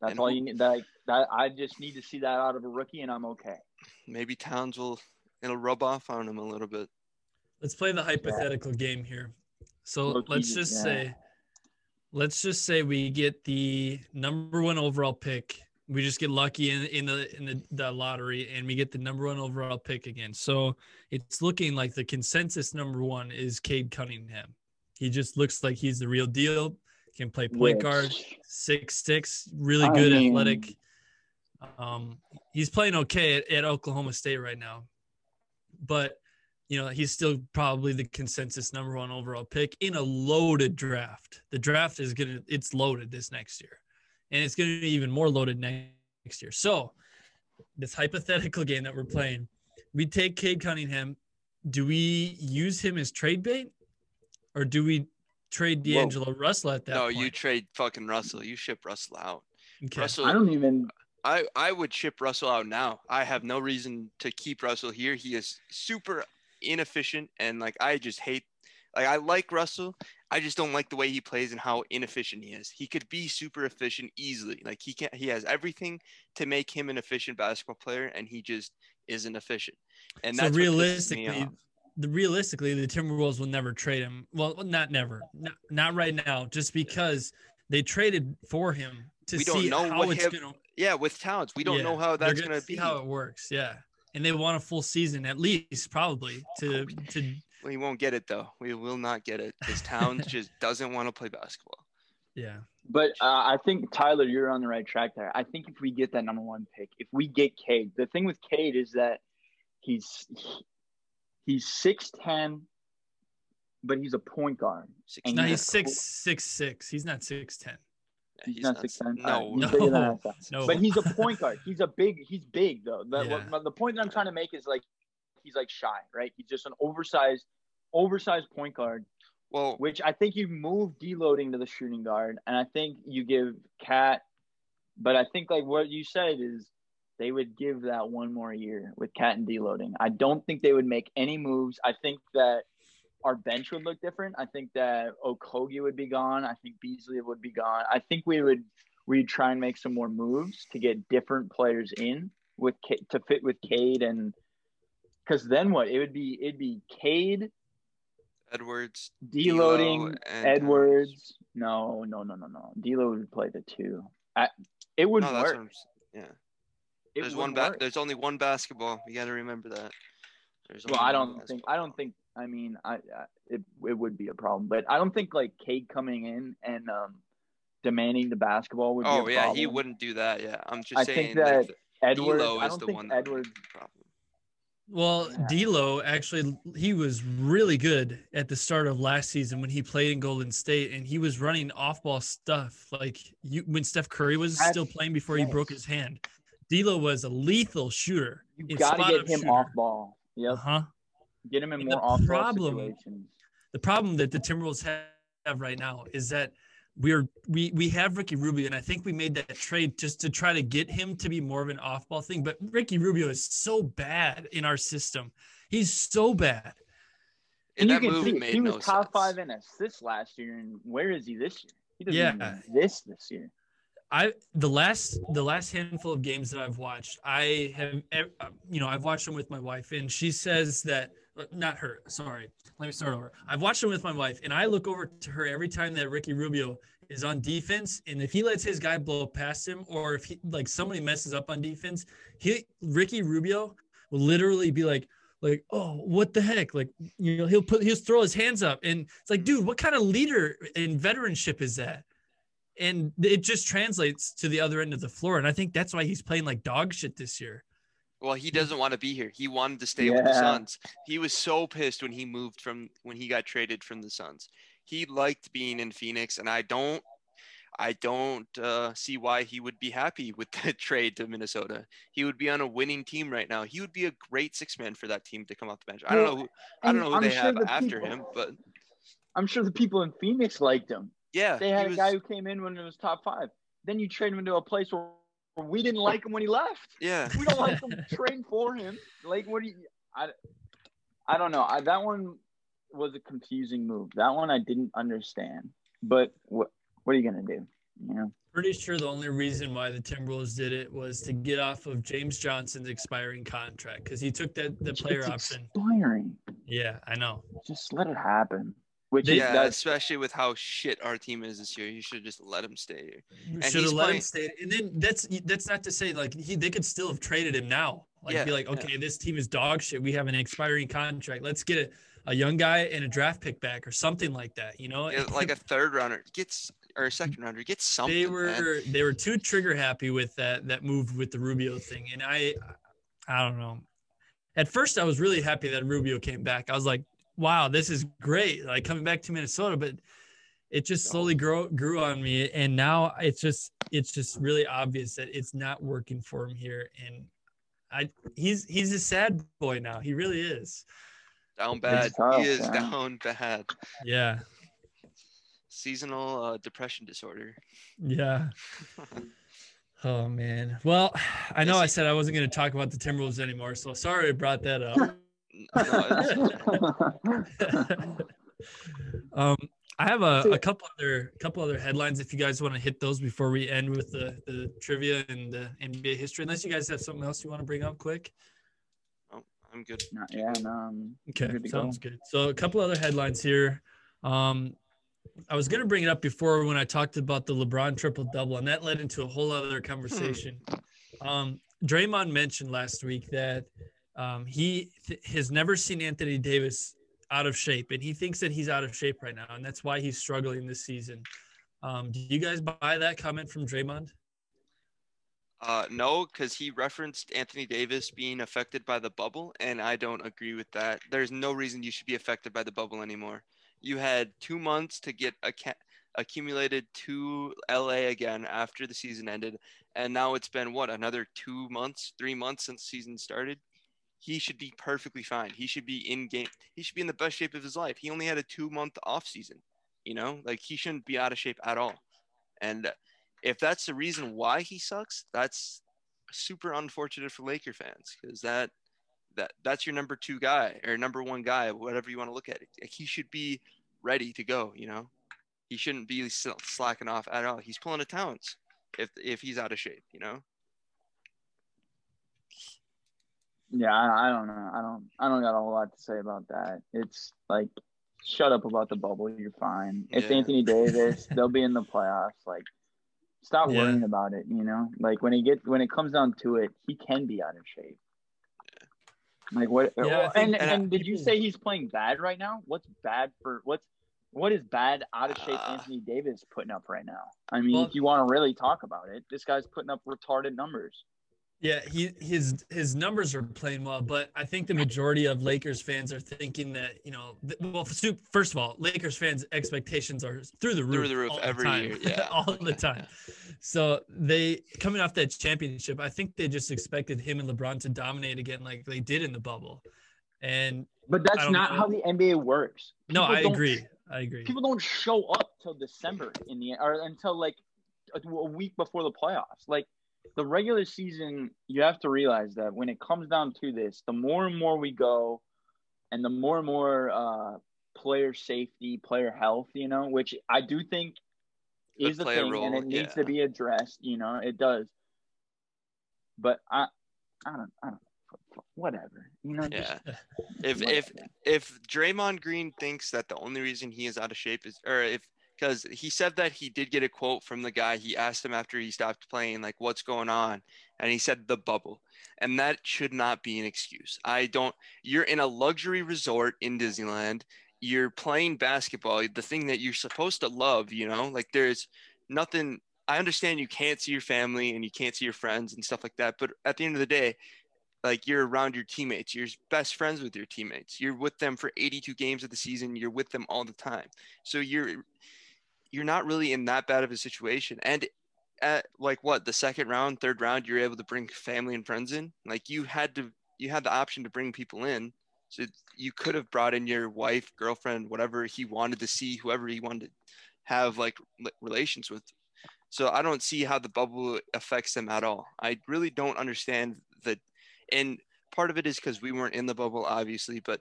That's And all you need. That, that I just need to see that out of a rookie, and I'm okay. maybe Towns will it'll rub off on him a little bit. Let's play the hypothetical game here. So Low-key, let's just yeah. say, let's just say we get the number one overall pick. We just get lucky in, in the in the, the lottery and we get the number one overall pick again. So it's looking like the consensus number one is Cade Cunningham. He just looks like he's the real deal. Can play point guard, six six, really I good, mean- athletic. Um, he's playing okay at, at Oklahoma State right now, but you know he's still probably the consensus number one overall pick in a loaded draft. The draft is gonna it's loaded this next year, and it's gonna be even more loaded next year. So this hypothetical game that we're playing, we take Cade Cunningham. Do we use him as trade bait, or do we trade Whoa. D'Angelo Russell at that no, point? you trade fucking Russell. You ship Russell out. Okay. Russell I don't even. I, I would ship Russell out now. I have no reason to keep Russell here. He is super inefficient and like I just hate like I like Russell. I just don't like the way he plays and how inefficient he is. He could be super efficient easily. Like he can he has everything to make him an efficient basketball player and he just isn't efficient. And so that's what realistically, off. The realistically the Timberwolves will never trade him. Well, not never, not, not right now, just because they traded for him to We don't see know how what it's him- gonna. Yeah, with Towns, we don't yeah, know how they're that's gonna, be. how it works. Yeah, and they want a full season at least, probably to to. We won't get it though. We will not get it because Towns just doesn't want to play basketball. Yeah. But uh, I think Tyler, you're on the right track there. I think if we get that number one pick, if we get Cade, the thing with Cade is that he's he's six ten, but he's a point guard. Six, No, he's he's a six six six. He's not six ten. He's, he's not not- six ten. no, he's bigger than I no, no. But he's a point guard. He's a big. He's big though. The, Yeah. what- the point that I'm trying to make is like he's like shy, right? He's just an oversized, oversized point guard. Well, Which I think you move D'Angelo to the shooting guard, and I think you give KAT. But I think like what you said is they would give that one more year with KAT and D'Angelo. I don't think they would make any moves. I think that our bench would look different. I think that Okogie would be gone. I think Beasley would be gone. I think we would we'd try and make some more moves to get different players in with to fit with Cade and because then what it would be it'd be Cade Edwards, D'Angelo Edwards. No, no, no, no, no. D'Lo would play the two. I, it would No, work. what I'm s- yeah. It There's one. Ba- work. there's only one basketball. You got to remember that. There's Well, I don't think. I don't think. I mean, I, I it it would be a problem, but I don't think like Cade coming in and um demanding the basketball would. Oh be a yeah, he wouldn't do that. Yeah, I'm just I saying think that that Edwards. I is don't the think one that would be Edwards. the problem. Well, Yeah. D'Lo actually he was really good at the start of last season when he played in Golden State, and he was running off-ball stuff like you when Steph Curry was That's- still playing before he broke his hand. D'Lo was a lethal shooter. You got to get him shooter. off ball. Yep. Uh huh. Get him in And more the off ball problem- situations. the problem that the Timberwolves have, have right now is that we're we we have Ricky Rubio, and I think we made that trade just to try to get him to be more of an off-ball thing. But Ricky Rubio is so bad in our system. He's so bad. And you that can move see it. made he was no top sense. five in assists last year, and where is he this year? He doesn't Yeah. even exist this year. I the last the last handful of games that I've watched, I have you know I've watched them with my wife, and she says that uh, not her. Sorry, let me start over. I've watched them with my wife, and I look over to her every time that Ricky Rubio is on defense, and if he lets his guy blow past him, or if he like somebody messes up on defense, he Ricky Rubio will literally be like. Like, oh, what the heck? Like, you know, he'll put, he'll throw his hands up, and it's like, dude, what kind of leader and veteranship is that? And it just translates to the other end of the floor. And I think that's why he's playing like dog shit this year. Well, he doesn't want to be here. He wanted to stay with the Yeah. Suns. He was so pissed when he moved from when he got traded from the Suns. He liked being in Phoenix, and I don't, I don't uh, see why he would be happy with the trade to Minnesota. He would be on a winning team right now. He would be a great six man for that team to come off the bench. I don't know who, I don't know who I'm they sure have the after people- him, but I'm sure the people in Phoenix liked him. Yeah, They had a was- guy who came in when it was top five. Then you trade him into a place where where we didn't like him when he left. yeah. We don't like him trading for him. Like, what do you? I, I don't know. I, that one was a confusing move. That one I didn't understand. But what what are you gonna do? You know, Pretty sure the only reason why the Timberwolves did it was to get off of James Johnson's expiring contract because he took that the player it's option. expiring. Yeah, I know. Just let it happen. Which They- is Yeah, that's especially with how shit our team is this year, you should just let him stay here. And Should have he's let him stay. And then that's that's not to say like he they could still have traded him now. Like Yeah, be like, yeah. okay, this team is dog shit. We have an expiring contract. Let's get a, a young guy and a draft pick back or something like that. You know, Yeah, like a third rounder gets or a second rounder gets something. they man. were they were too trigger happy with that that move with the Rubio thing, and I I don't know. At first, I was really happy that Rubio came back. I was like, wow, this is great, like coming back to Minnesota, but it just slowly grew grew on me, and now it's just it's just really obvious that it's not working for him here, and I he's he's a sad boy now. He really is. down bad. tough, he is yeah. down bad. Yeah, Seasonal uh, depression disorder. yeah. Oh man. Well, I know I said I wasn't going to talk about the Timberwolves anymore, so sorry I brought that up. No, it's- um, I have a, a couple other couple other headlines if you guys want to hit those before we end with the, the trivia and the NBA history. Unless you guys have something else you want to bring up quick. oh, I'm good. No, yeah, no, I'm Okay, good sounds go. good. So a couple other headlines here. Um, I was gonna bring it up before when I talked about the LeBron triple double, and that led into a whole other conversation. Um, Draymond mentioned last week that um, he th- has never seen Anthony Davis out of shape, and he thinks that he's out of shape right now, and that's why he's struggling this season. Um, do you guys buy that comment from Draymond? Uh, no, because he referenced Anthony Davis being affected by the bubble, and I don't agree with that. There's no reason you should be affected by the bubble anymore. You had two months to get accumulated to LA again after the season ended, and now it's been what another two months, three months since season started. He should be perfectly fine. He should be in game. He should be in the best shape of his life. He only had a two month off season. You know, like he shouldn't be out of shape at all. And if that's the reason why he sucks, that's super unfortunate for Laker fans because that that that's your number two guy or number one guy, whatever you want to look at it. Like He should be ready to go. You know, he shouldn't be slacking off at all. He's pulling a Towns if if he's out of shape. You know. Yeah, I, I don't know. I don't. I don't got a whole lot to say about that. It's like, shut up about the bubble. You're fine. It's yeah. Anthony Davis. they'll be in the playoffs. Like, Stop yeah. worrying about it. You know, like when he gets when it comes down to it, he can be out of shape. Like what? Yeah, and, and, and did you say he's playing bad right now? What's bad for what's what is bad out of shape uh, Anthony Davis putting up right now? I mean, well, if you want to really talk about it, this guy's putting up retarded numbers. Yeah, he his his numbers are playing well, but I think the majority of Lakers fans are thinking that you know, well, first of all, Lakers fans' expectations are through the roof, through the roof every the year, yeah, all the time. So they coming off that championship, I think they just expected him and LeBron to dominate again, like they did in the bubble, and but that's not know. how the NBA works. People no, I agree. I agree. People don't show up till December in the or until like a week before the playoffs, like the regular season, you have to realize that when it comes down to this, the more and more we go, and the more and more uh, player safety, player health, you know, which I do think is a thing, a and it needs yeah. to be addressed. You know, it does. But I, I don't, I don't whatever. You know, yeah. if whatever. if if Draymond Green thinks that the only reason he is out of shape is, or if because he said that he did get a quote from the guy. He asked him after he stopped playing, like, what's going on? And he said, the bubble. And that should not be an excuse. I don't, you're in a luxury resort in Disneyland. You're playing basketball, the thing that you're supposed to love, you know, like there's nothing. I understand you can't see your family and you can't see your friends and stuff like that. But at the end of the day, like you're around your teammates you're best friends with your teammates you're with them for 82 games of the season you're with them all the time so you're you're not really in that bad of a situation. And at like what the second round, third round, you're able to bring family and friends in. Like you had to, you had the option to bring people in. So you could have brought in your wife, girlfriend, whatever he wanted to see, whoever he wanted to have like relations with. So I don't see how the bubble affects them at all. I really don't understand that. And part of it is because we weren't in the bubble, obviously, but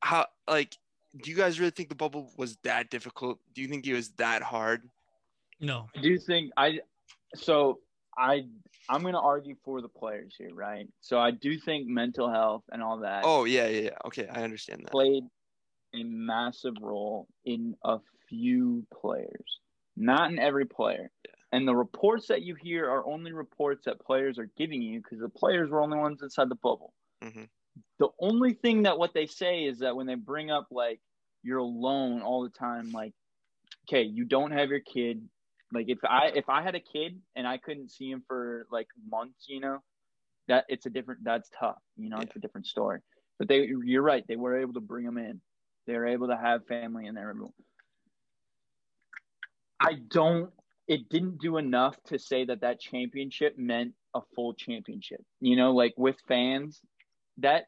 how like do you guys really think the bubble was that difficult? Do you think it was that hard? No. I do think I so I I'm gonna argue for the players here, right? So I do think mental health and all that. Oh yeah, yeah, yeah. Okay, I understand that. Played a massive role in a few players, not in every player. Yeah. And the reports that you hear are only reports that players are giving you because the players were only ones inside the bubble. Mm-hmm. The only thing that what they say is that when they bring up like you're alone all the time, like, okay, you don't have your kid. Like if I if I had a kid and I couldn't see him for like months, you know, that it's a different that's tough. You know, yeah. it's a different story. But they you're right, they were able to bring him in. They were able to have family in there. I don't it didn't do enough to say that that championship meant a full championship. You know, like with fans, that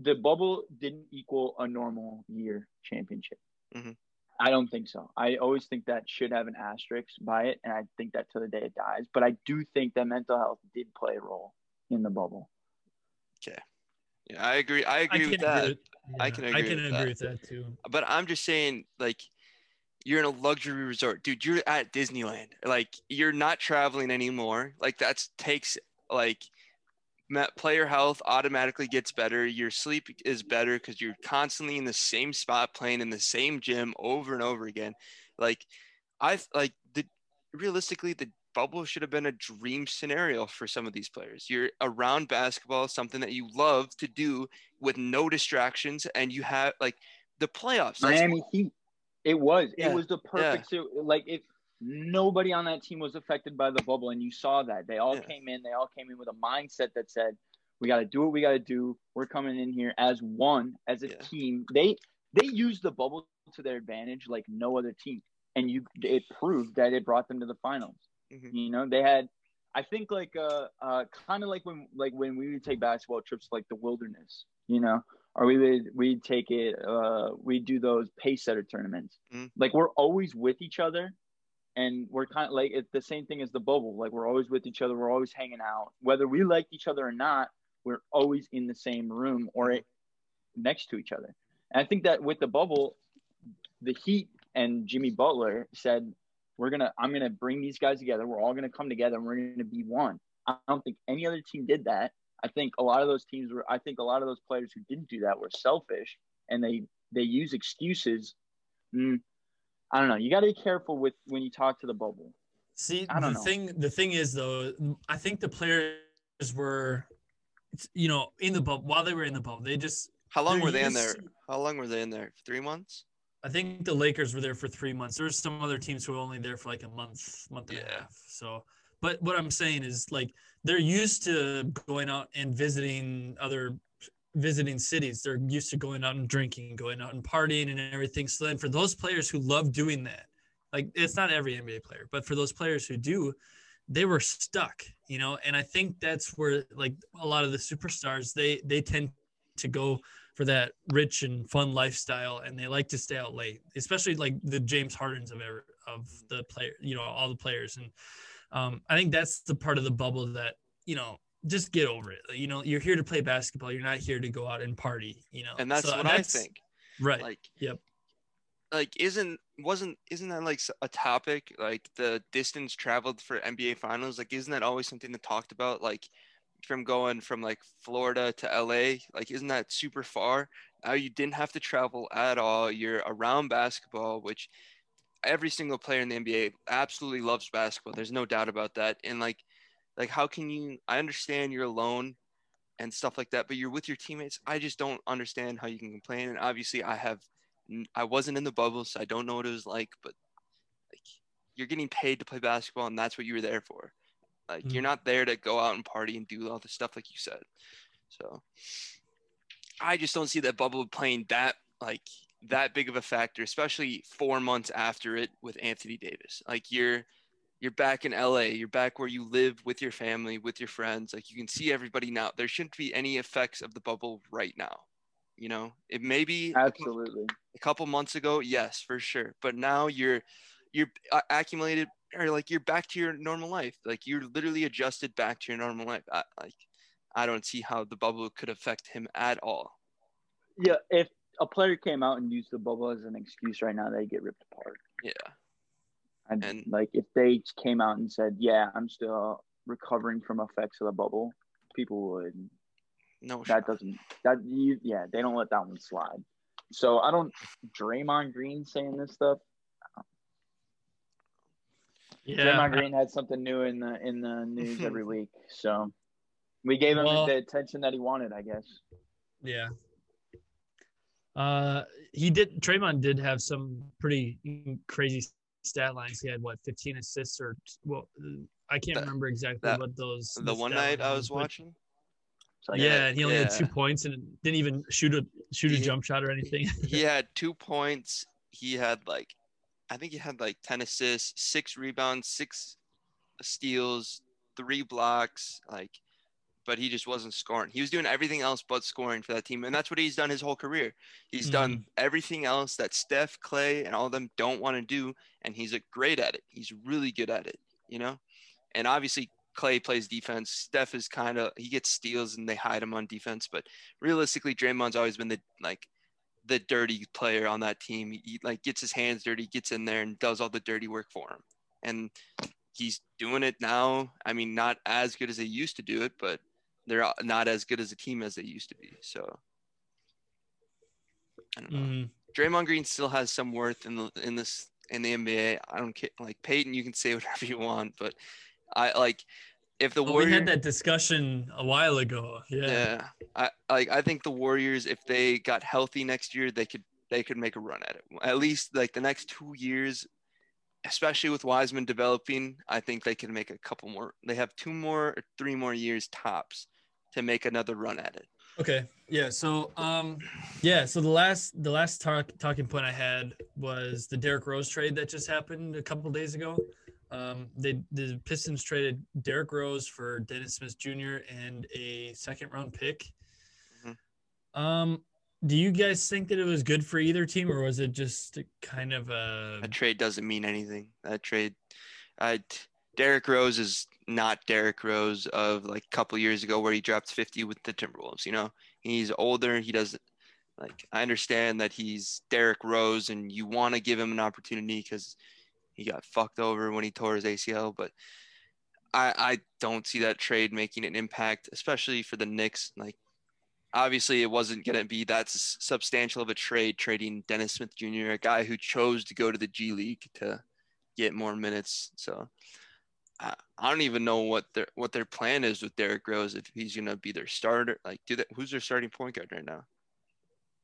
the bubble didn't equal a normal year championship. Mm-hmm. I don't think so. I always think that should have an asterisk by it, and I think that to the day it dies. But I do think that mental health did play a role in the bubble. Okay. Yeah, I agree. I agree I with that. Agree with, yeah, I can agree. I can with agree with that too. But I'm just saying, like, you're in a luxury resort, dude. You're at Disneyland. Like, you're not traveling anymore. Like, that takes like player health automatically gets better. Your sleep is better because you're constantly in the same spot playing in the same gym over and over again. Like I like the realistically the bubble should have been a dream scenario for some of these players. You're around basketball, something that you love to do with no distractions, and you have like the playoffs. Miami Heat. It was. Yeah. It was the perfect. Yeah. Like if nobody on that team was affected by the bubble, and you saw that they all Yeah. came in. They all came in with a mindset that said, "We got to do what we got to do. We're coming in here as one, as a Yeah. team." They they used the bubble to their advantage like no other team, and you it proved that it brought them to the finals. Mhm. You know, they had. I think like uh uh kind of like when like when we would take basketball trips like the wilderness, you know, or we would we'd take it uh we'd do those pace setter tournaments. Mhm. Like we're always with each other and we're kind of like it's the same thing as the bubble. Like we're always with each other, we're always hanging out. Whether we liked each other or not, we're always in the same room or Mhm. next to each other. And I think that with the bubble, the Heat and Jimmy Butler said, "We're gonna, I'm gonna bring these guys together. We're all gonna come together, and we're gonna be one." I don't think any other team did that. I think a lot of those teams were. I think a lot of those players who didn't do that were selfish, and they they use excuses. Mm, I don't know. You got to be careful with when you talk to the bubble. See, I don't the know. thing the thing is though, I think the players were, you know, in the bubble while they were in the bubble. They just How long were they in there? used- How long were they in there? Three months? I think the Lakers were there for three months. There were some other teams who were only there for like a month, month and a half. So, but what I'm saying is like they're used to going out and visiting other visiting cities. They're used to going out and drinking, going out and partying and everything. So then for those players who love doing that, like it's not every NBA player, but for those players who do, they were stuck, you know. And I think that's where like a lot of the superstars they they tend to go for that rich and fun lifestyle and they like to stay out late especially like the james hardens of ever of the player you know all the players and um, i think that's the part of the bubble that you know just get over it you know you're here to play basketball you're not here to go out and party you know And that's So what I think. right Like, Yep. Like, isn't wasn't isn't that like a topic? Like the distance traveled for NBA finals. Like, isn't that always something that talked about? Like, from going from like Florida to LA. Like, isn't that super far? Now you didn't have to travel at all. You're around basketball, which every single player in the NBA absolutely loves basketball. There's no doubt about that. And like, like how can you? I understand you're alone and stuff like that, but you're with your teammates. I just don't understand how you can complain. And obviously, I have, I wasn't in the bubble, so I don't know what it was like. But like, you're getting paid to play basketball, and that's what you were there for. Like, you're Mhm. not there to go out and party and do all the stuff like you said. So, I just don't see that bubble playing that like that big of a factor, especially four months after it with Anthony Davis. Like you're you're back in LA, you're back where you live with your family, with your friends. Like you can see everybody now. There shouldn't be any effects of the bubble right now. You know, it may be a Absolutely. a couple months ago, yes, for sure. But now you're you're accumulated or like you're back to your normal life. Like you're literally adjusted back to your normal life. I, like I don't see how the bubble could affect him at all. Yeah, if a player came out and used the bubble as an excuse right now, they get ripped apart. Yeah. And, And- like if they came out and said, "Yeah, I'm still recovering from effects of the bubble," people would. No That shot. doesn't. That you. Yeah, they don't let that one slide. So I don't. Draymond Green saying this stuff. yeah Draymond Green had something new in the in the news every week, so we gave him Well- the attention that he wanted, I guess. Yeah. Uh, he did. Draymond did have some pretty crazy stat lines. He had what, 15 assists or well, I can't That- remember exactly that- what those. The one stat night I was but- watching, So, like, yeah, and he only had two points and didn't even shoot a shoot a He- jump shot or anything. he had two points. He had like, I think he had like 10 assists, six rebounds, six steals, three blocks. Like, but he just wasn't scoring. He was doing everything else but scoring for that team. And that's what he's done his whole career. He's done mm-hmm. everything else that Steph, Klay, and all of them don't want to do. And he's a great at it. He's really good at it, you know? And obviously, Klay plays defense. Steph is kind of, he gets steals and they hide him on defense. But realistically, Draymond's always been the, like, the dirty player on that team. He, like gets his hands dirty, gets in there and does all the dirty work for him. And he's doing it now. I mean, not as good as they used to do it, but they're not as good as a team as they used to be. So I don't know. Mhm. Draymond Green still has some worth in the in this in the NBA. I don't care. Like Peyton, you can say whatever you want, but I like if the Well, Warriors. we had that discussion a while ago. Yeah. Yeah, I like. I think the Warriors, if they got healthy next year, they could they could make a run at it. At least like the next two years, especially with Wiseman developing, I think they can make a couple more. They have two more or three more years tops to make another run at it. Okay. Yeah. So, um, yeah. So the last the last talk, talking point I had was the Derrick Rose trade that just happened a couple days ago. Um, they the Pistons traded Derrick Rose for Dennis Smith Jr. and a second round pick. Mm-hmm. Um, do you guys think that it was good for either team, or was it just kind of a? A trade doesn't mean anything. That trade, I Derrick Rose is not Derrick Rose of like a couple years ago where he dropped 50 with the Timberwolves. You know, he's older. He doesn't like. I understand that he's Derrick Rose, and you want to give him an opportunity because he got fucked over when he tore his ACL. But I I don't see that trade making an impact, especially for the Knicks. Like obviously it wasn't going to be that substantial of a trade trading Dennis Smith Jr., a guy who chose to go to the G League to get more minutes. So I, I don't even know what their what their plan is with Derrick Rose if he's going to be their starter. Like, do that? Who's their starting point guard right now?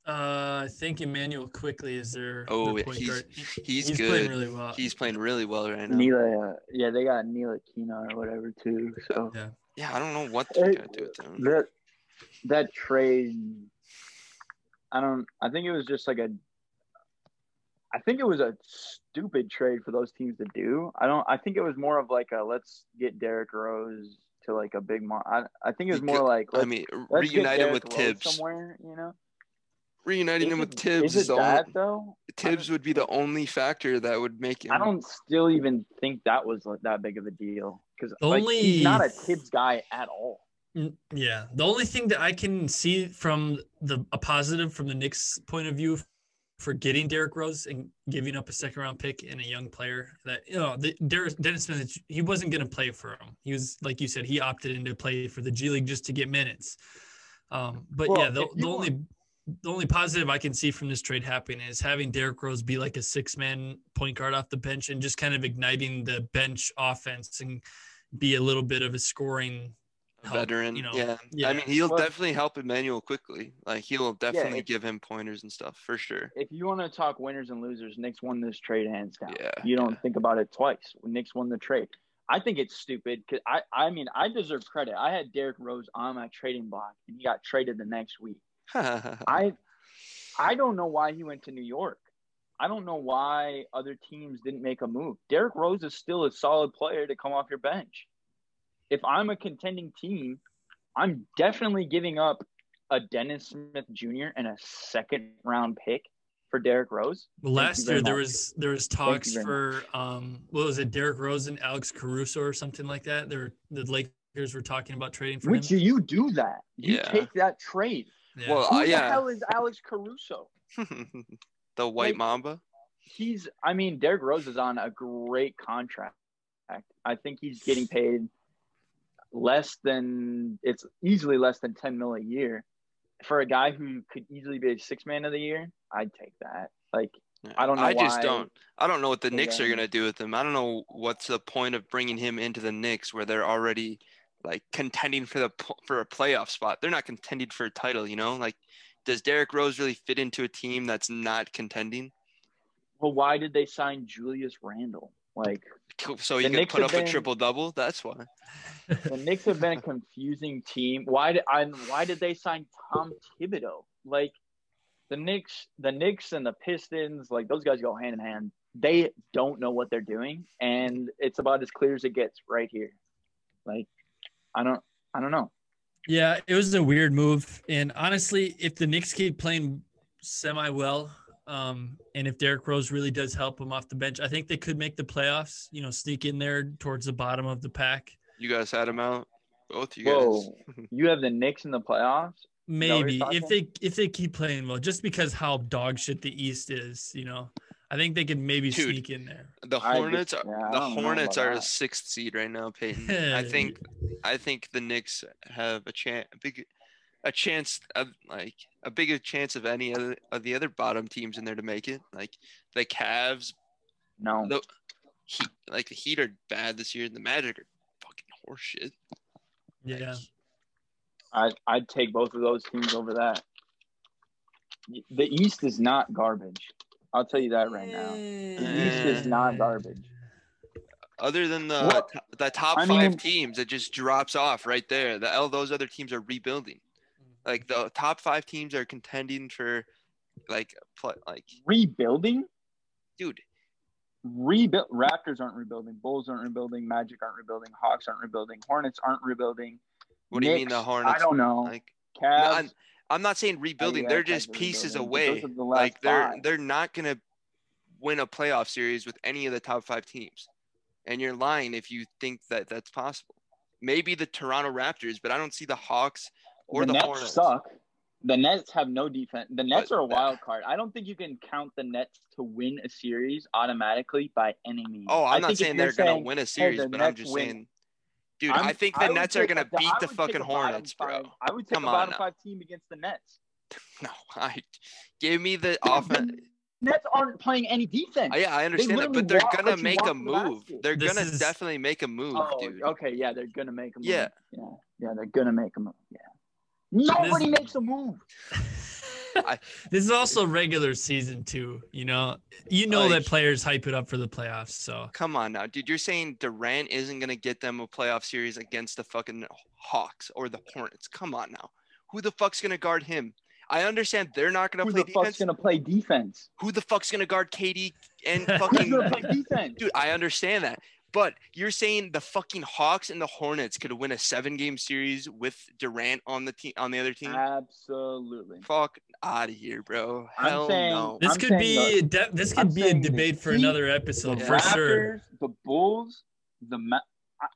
Uh, I think Immanuel Quickley is their. Oh, their he's, he's, he's good. Playing really well. He's playing really well right now. Nila, uh, yeah, they got Neela Kina or whatever too. So yeah, yeah, I don't know what they're gonna do with him. That that trade, I don't. I think it was just like a. I think it was a stupid trade for those teams to do. I don't. I think it was more of like a let's get Derrick Rose to like a big. Mar- I I think it was more like I mean reunite him with Rose Thibs somewhere. You know reuniting is him it, with Thibs is, is that only, though? Thibs would be the only factor that would make him. I don't still even think that was like that big of a deal because like, only he's not a Thibs guy at all. Yeah, the only thing that I can see from the a positive from the Knicks' point of view for getting Derrick Rose and giving up a second round pick and a young player that you know the Dennis Smith he wasn't going to play for him. He was like you said he opted into play for the G League just to get minutes. Um, but well, yeah, the, the only want- the only positive I can see from this trade happening is having Derrick Rose be like a six man point guard off the bench and just kind of igniting the bench offense and be a little bit of a scoring help, veteran. You know, yeah. yeah. I mean, he'll well, definitely help Immanuel Quickley. Like he'll definitely yeah, give him pointers and stuff for sure. If you want to talk winners and losers, Knicks won this trade hands down. Yeah. You don't yeah. think about it twice. Knicks won the trade. I think it's stupid because I, I mean, I deserve credit. I had Derrick Rose on my trading block and he got traded the next week. I, I don't know why he went to New York. I don't know why other teams didn't make a move. Derrick Rose is still a solid player to come off your bench if I'm a contending team, I'm definitely giving up a Dennis Smith Jr. and a second round pick for Derrick Rose. Well, last year there was there was talks for um what was it Derrick Rose and Alex Caruso or something like that. There the Lakers were talking about trading for Which him. you do that. You yeah. take that trade. Yeah. Well, Who uh, yeah. the hell is Alex Caruso? the White like, Mamba. He's. I mean, Derrick Rose is on a great contract. I think he's getting paid less than it's easily less than 10 mil a year. For a guy who could easily be a six man of the year i'd take that. Like i don't know i just don't. I don't know what the Knicks are going to do with him. I don't know what's the point of bringing him into the Knicks where they're already like contending for the for a playoff spot. They're not contending for a title you know? Like does Derrick Rose really fit into a team that's not contending? Well why did they sign Julius Randle like so he can put up been, a triple double. That's why. the Knicks have been a confusing team. Why did I? Why did they sign Tom Thibodeau? Like the Knicks, the Knicks and the Pistons, like those guys go hand in hand. They don't know what they're doing, and it's about as clear as it gets right here. Like I don't, I don't know. Yeah, it was a weird move, and honestly, if the Knicks keep playing semi well, um, and if Derrick Rose really does help them off the bench, I think they could make the playoffs. You know, sneak in there towards the bottom of the pack. You guys had them out, both you Whoa, guys. you have the Knicks in the playoffs. Maybe if they if they keep playing well, just because how dog shit the East is, you know, I think they could maybe Dude, sneak in there. The Hornets, just, yeah, the Hornets are that. a sixth seed right now, Peyton. I think, I think the Knicks have a chance, big, a chance of like a bigger chance of any other of the other bottom teams in there to make it. Like the Cavs. No. The Heat, like the Heat are bad this year. and The Magic are fucking horseshit. Yeah. I I'd take both of those teams over that. The East is not garbage. I'll tell you that right now. The East is not eh. garbage. Other than the What? the top I five mean- teams, it just drops off right there. The all those other teams are rebuilding. Like the top five teams are contending for, like, like, Rebuilding? dude, Rebuild. Raptors aren't rebuilding. Bulls aren't rebuilding. Magic aren't rebuilding. Hawks aren't rebuilding. Hornets aren't rebuilding. what do you mean the Hornets? I don't know. Like, Cavs. I'm, I'm not saying rebuilding. Oh, yeah, they're just pieces away. the Like they're they're not gonna win a playoff series with any of the top five teams. And you're lying if you think that that's possible. Maybe the Toronto Raptors, but I don't see the Hawks or the, the, Nets Hornets. suck. The Nets have no defense. The Nets But are a that- wild card. I don't think you can count the Nets to win a series automatically by any means. Oh, I I'm not saying they're gonna win a series, the but I'm just win- saying, dude, I'm- I think the would Nets are gonna beat the fucking a bottom Hornets, bro. five- I would take Come a on bottom now. five team against the Nets. No, I give me the offense. Nets aren't playing any defense. Oh, yeah, I understand that, but they're walk- gonna make a walk to the move. They're This gonna is- definitely make a move, Oh, dude. okay, yeah, they're gonna make a move. Yeah. yeah, yeah, they're gonna make a move. Yeah, nobody This- makes a move. This is also regular season too. You know, you know Like- that players hype it up for the playoffs. So Come on now, dude. You're saying Durant isn't gonna get them a playoff series against the fucking Hawks or the Hornets? Come on now. Who the fuck's gonna guard him? I understand they're not gonna Who play the fuck's defense. gonna play defense? Who the fuck's gonna guard KD and Who's fucking gonna play defense? dude? I understand that, but you're saying the fucking Hawks and the Hornets could win a seven game series with Durant on the team on the other team? Absolutely. Fuck out of here, bro. I'm Hell saying- no. this I'm could saying be de- this could I'm be a debate for Heat, another episode the for sure. The Bulls, the Ma- I-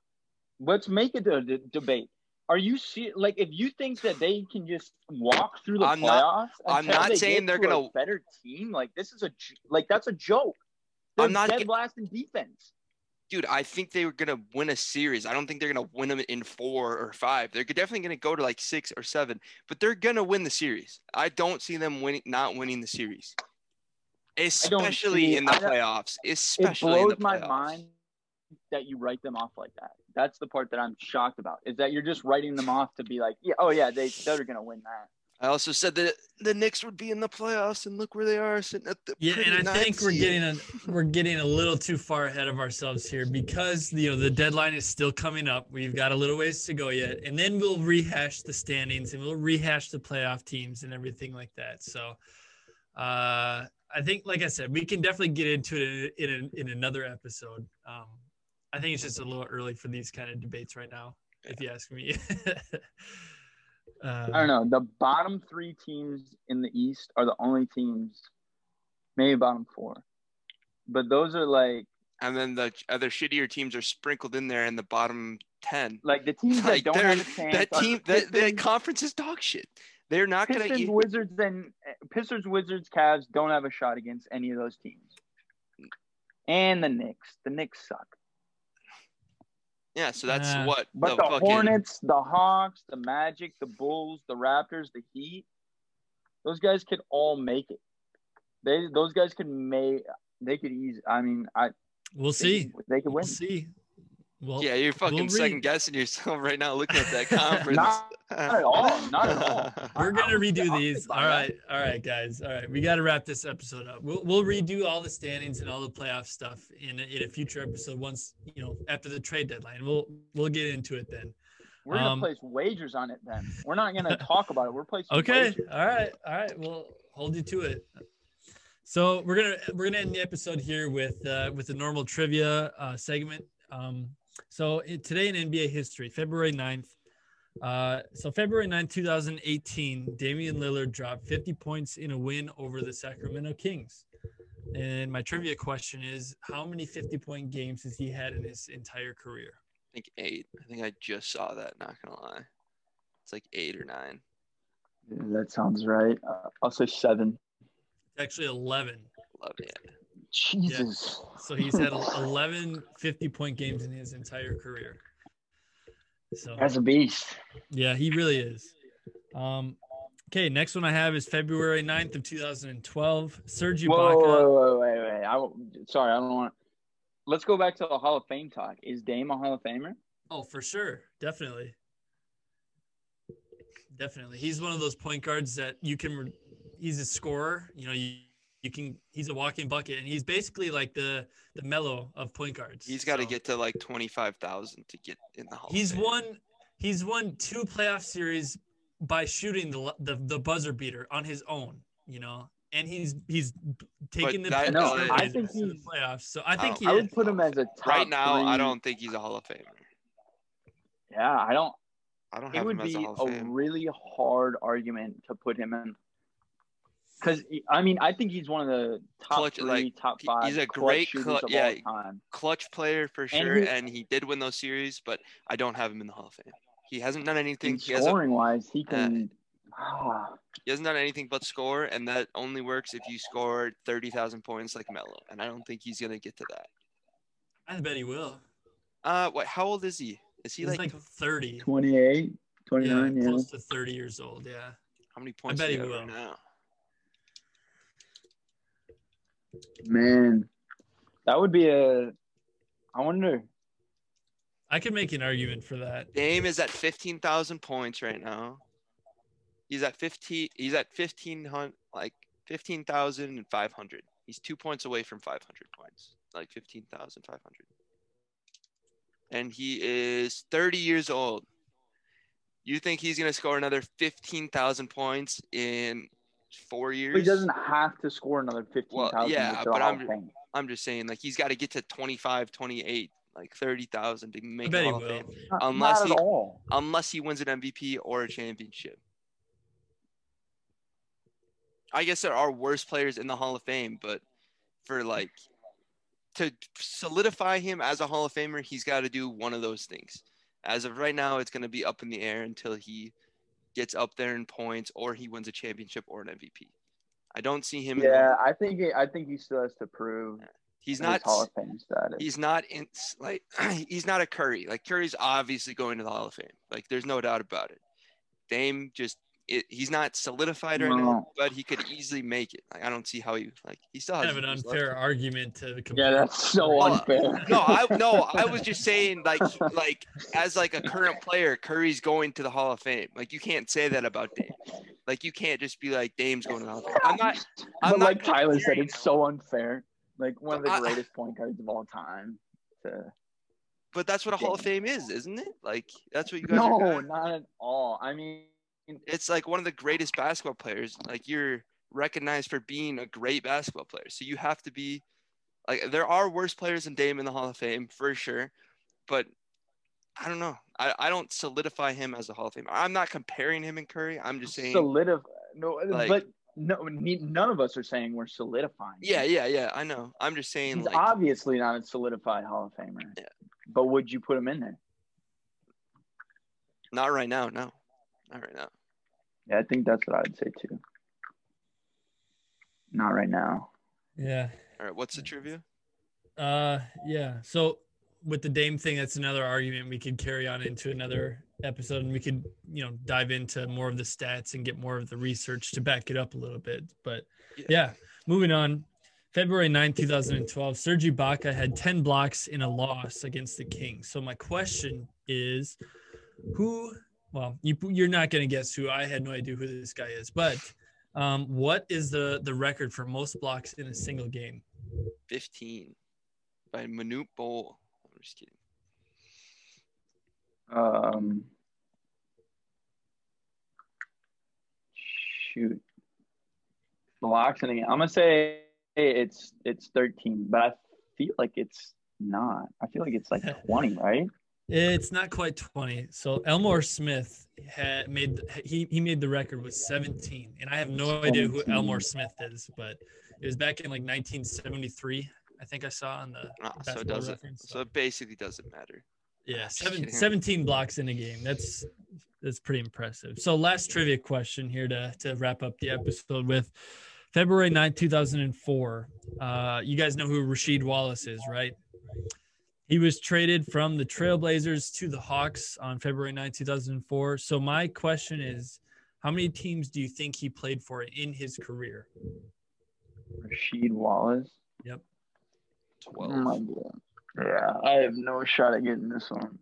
let's make it a d- debate. Are you see like if you think that they can just walk through the I'm playoffs? not- I'm not they saying they're to gonna- better team. Like this is a like that's a joke. They're I'm not dead get- last in defense. Dude, I think they were gonna win a series. I don't think they're gonna win them in four or five. They're definitely gonna go to like six or seven, but they're gonna win the series. I don't see them winning, not winning the series, especially see- in the playoffs. It Especially in blows my mind that you write them off like that. That's the part that I'm shocked about. Is that you're just writing them off to be like, yeah, oh yeah, they they're gonna win that. I also said that the Knicks would be in the playoffs, and look where they are, sitting at the Yeah, and I think we're getting a we're getting a little too far ahead of ourselves here because you know the deadline is still coming up. We've got a little ways to go yet, and then we'll rehash the standings and we'll rehash the playoff teams and everything like that. So, uh, I think, like I said, we can definitely get into it in in, in another episode. Um, I think it's just a little early for these kind of debates right now, if you ask me. Uh, I don't know. The bottom three teams in the East are the only teams, maybe bottom four, but those are like and then the other shittier teams are sprinkled in there in the bottom ten. like the teams Like, that don't they're- have a chance. That are team, that, that Pistons, conference is dog shit. They're not gonna. Pistons, eat- Wizards, and Pistons, Wizards, Cavs don't have a shot against any of those teams. And the Knicks. The Knicks suck. Yeah, so that's Nah. what But the, the, fucking Hornets, the Hawks, the Magic, the Bulls, the Raptors, the Heat, those guys could all make it. They those guys could make they could easy. I mean, I we'll they see. could- they could We'll win. see. Well, Yeah, you're fucking we'll read- second guessing yourself right now looking at that conference. Not- Not at all. Not at all. We're gonna redo these. stick by All that. right, all right, guys. All right, we got to wrap this episode up. We'll we'll redo all the standings and all the playoff stuff in a, in a future episode once you know after the trade deadline. We'll we'll get into it then. We're gonna Um, place wagers on it then. We're not gonna talk about it. We're placing Okay. wagers. All right. All right. We'll hold you to it. So we're gonna we're gonna end the episode here with uh, with the normal trivia uh, segment. Um, so it, today in NBA history, February 9th. Uh, so February 9th, 2018, Damian Lillard dropped 50 points in a win over the Sacramento Kings. And my trivia question is, how many 50 point games has he had in his entire career? I think eight. I think I just saw that. Not gonna lie, it's like eight or nine. Yeah, that sounds right. Uh, I'll say seven. It's actually 11. Love it. Jesus. So he's had 11 50 point games in his entire career. So That's a beast. yeah, he really is. Um, okay, next one I have is February 9th of 2012. Serge Whoa, Ibaka. whoa, whoa, wait, wait. I, sorry, I don't want. Let's go back to the Hall of Fame talk. Is Dame a Hall of Famer? Oh, for sure, definitely, definitely. He's one of those point guards that you can. He's a scorer. You know, you You can he's a walking bucket, and he's basically like the the Melo of point guards. He's got to So, get to like twenty five thousand to get in the Hall. He's won. He's won two playoff series by shooting the the, the buzzer beater on his own. You know, and he's he's taking the that- No, I to think the he's- playoffs. So I think Oh, he I is. would put him as a top Right now, I don't think he's a Hall of Famer. Yeah, I don't. I don't It would him as be a Hall of a Fame. really hard argument to put him in. Because I mean, I think he's one of the top Clutch, three, like, top five. he's a clutch great shooters clu- of yeah. all time. Clutch player for And sure, he- and he did win those series, but I don't have him in the Hall of Fame. He hasn't done anything. And He hasn't, scoring wise, he can. ah, he hasn't done anything but score, and that only works if you score thirty thousand points like Melo. And I don't think he's gonna get to that. I bet he will. Uh, what? How old is he? Is he He's like, like, 30. 28, Yeah, 29, yeah. close to 30 years old. Yeah. how many points? I bet do he you have will. now? Man, that would be a. I wonder. I could make an argument for that. Dame is at fifteen thousand points right now. He's at fifteen. He's at fifteen hundred, like fifteen thousand and five hundred. He's two points away from five hundred points, like fifteen thousand five hundred. And he is thirty years old. You think he's gonna score another fifteen thousand points in four years? He doesn't have to score another 15,000 yeah, to get to the but I'm- of I'm just saying, like he's got to get to 25, 28, like thirty thousand to make bet the he Hall of will. Fame. Not, unless he- all. unless he wins an MVP or a championship. I guess there are worse players in the Hall of Fame, but for like to solidify him as a Hall of Famer, he's got to do one of those things. As of right now, it's going to be up in the air until he gets up there in points or he wins a championship or an MVP. I don't see him. Yeah, I think he, I think he still has to prove he's not. Hall of Fame status. He's not in like he's not a Curry. Like Curry's obviously going to the Hall of Fame. Like there's no doubt about it. Dame just it, he's not solidified right now, but he could easily make it. Like I don't see how he like he still has Kind of an years left. unfair argument to the yeah, that's so Well, unfair. No, I no, I was just saying like like as like a current player, Curry's going to the Hall of Fame. Like you can't say that about Dame. Like you can't just be like Dame's going to the Hall of Fame. I'm not I'm but not like Tyler said, it's so unfair. Like one of the But I- greatest point guards of all time. To... but that's what a Hall of Fame is, isn't it? Like that's what you guys are No, doing. not at all. I mean, it's like one of the greatest basketball players. Like you're recognized for being a great basketball player. So you have to be like there are worse players than Dame in the Hall of Fame for sure. But I don't know. I, I don't solidify him as a Hall of Fame. I'm not comparing him and Curry. I'm just saying solidify. No, like- but no, ne- none of us are saying we're solidifying. Yeah, yeah, yeah. I know. I'm just saying He's like obviously not a solidified Hall of Famer. Yeah. But would you put him in there? not right now, no. Not right now. Yeah, I think that's what I'd say too. Not right now. Yeah. All right, what's the trivia? Uh, yeah. So with the Dame thing, that's another argument we could carry on into another episode, and we could, you know, dive into more of the stats and get more of the research to back it up a little bit. But Yeah. yeah, moving on. February 9, 2012, Serge Ibaka had 10 blocks in a loss against the Kings. So my question is, who? Well, you you're not gonna guess who. I had no idea who this guy is, but um, what is the the record for most blocks in a single game? 15 by Manute Bol. I'm just kidding. Um, shoot, blocks in a game. I'm gonna say it's it's 13, but I feel like it's not. I feel like it's like 20, right? It's not quite 20. So Elmore Smith had made he he made the record with 17, and I have no idea who Elmore Smith is, but it was back in like 1973. I think I saw on the Ah, so it doesn't. Reference. So it basically doesn't matter. yeah, seven, 17 blocks in a game. That's that's pretty impressive. So last trivia question here to to wrap up the episode with. February 9, 2004. Uh, you guys know who Rasheed Wallace is, right? He was traded from the Trailblazers to the Hawks on February 9, 2004. So my question is, how many teams do you think he played for in his career? Rasheed Wallace. Yep. 12. Oh my god. Yeah, I have no shot at getting this one.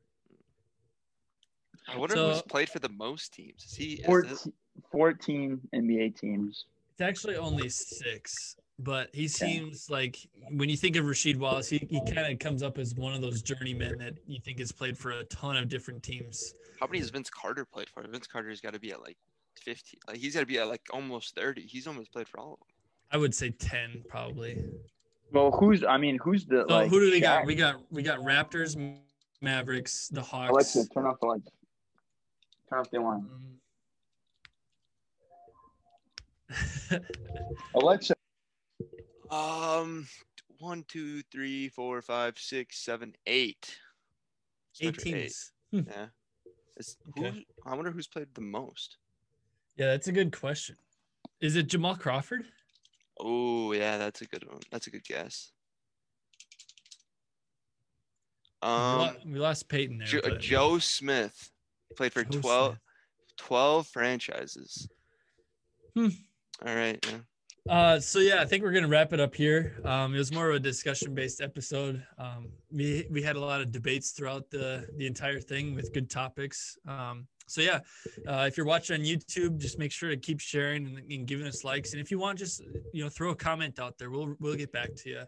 I wonder So- who's played for the most teams. Is he? Is 14, this, 14 NBA teams. It's actually only six. But he seems like when you think of Rasheed Wallace, he, he kind of comes up as one of those journeymen that you think has played for a ton of different teams. How many has Vince Carter played for? Vince Carter's got to be at like 15. Like he's got to be at like almost 30. He's almost played for all of them. I would say 10 probably. Well, who's? I mean, who's the? So like, who do we got? We got we got Raptors, Mavericks, the Hawks. Alexa, turn off the lights. Turn off the alarm. Um, Alexa. Um, one, two, three, four, five, six, seven, eight. eight eight. teams. Yeah. It's, Okay. who, I wonder who's played the most. Yeah, that's a good question. Is it Jamal Crawford? Oh yeah, that's a good one. That's a good guess. Um, we lost Peyton there. Jo- but- Joe Smith played for Joe 12, 12 franchises. Hmm. All right. Yeah. Uh, so yeah, I think we're gonna wrap it up here. Um, it was more of a discussion-based episode. Um, we we had a lot of debates throughout the the entire thing with good topics. Um, so yeah, uh, if you're watching on YouTube, just make sure to keep sharing and, and giving us likes. And if you want, just you know, throw a comment out there. We'll we'll get back to you.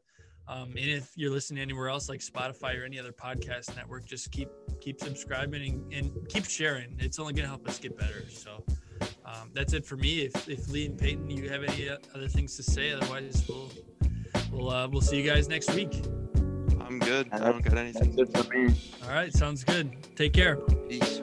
Um, and if you're listening anywhere else like Spotify or any other podcast network, just keep keep subscribing and, and keep sharing. It's only gonna help us get better. So um, that's it for me. If, if Lee and Peyton, you have any uh, other things to say, otherwise we'll we'll uh, we'll see you guys next week. I'm good. I That's- don't got anything. That's it for me. All right, sounds good. Take care. Peace.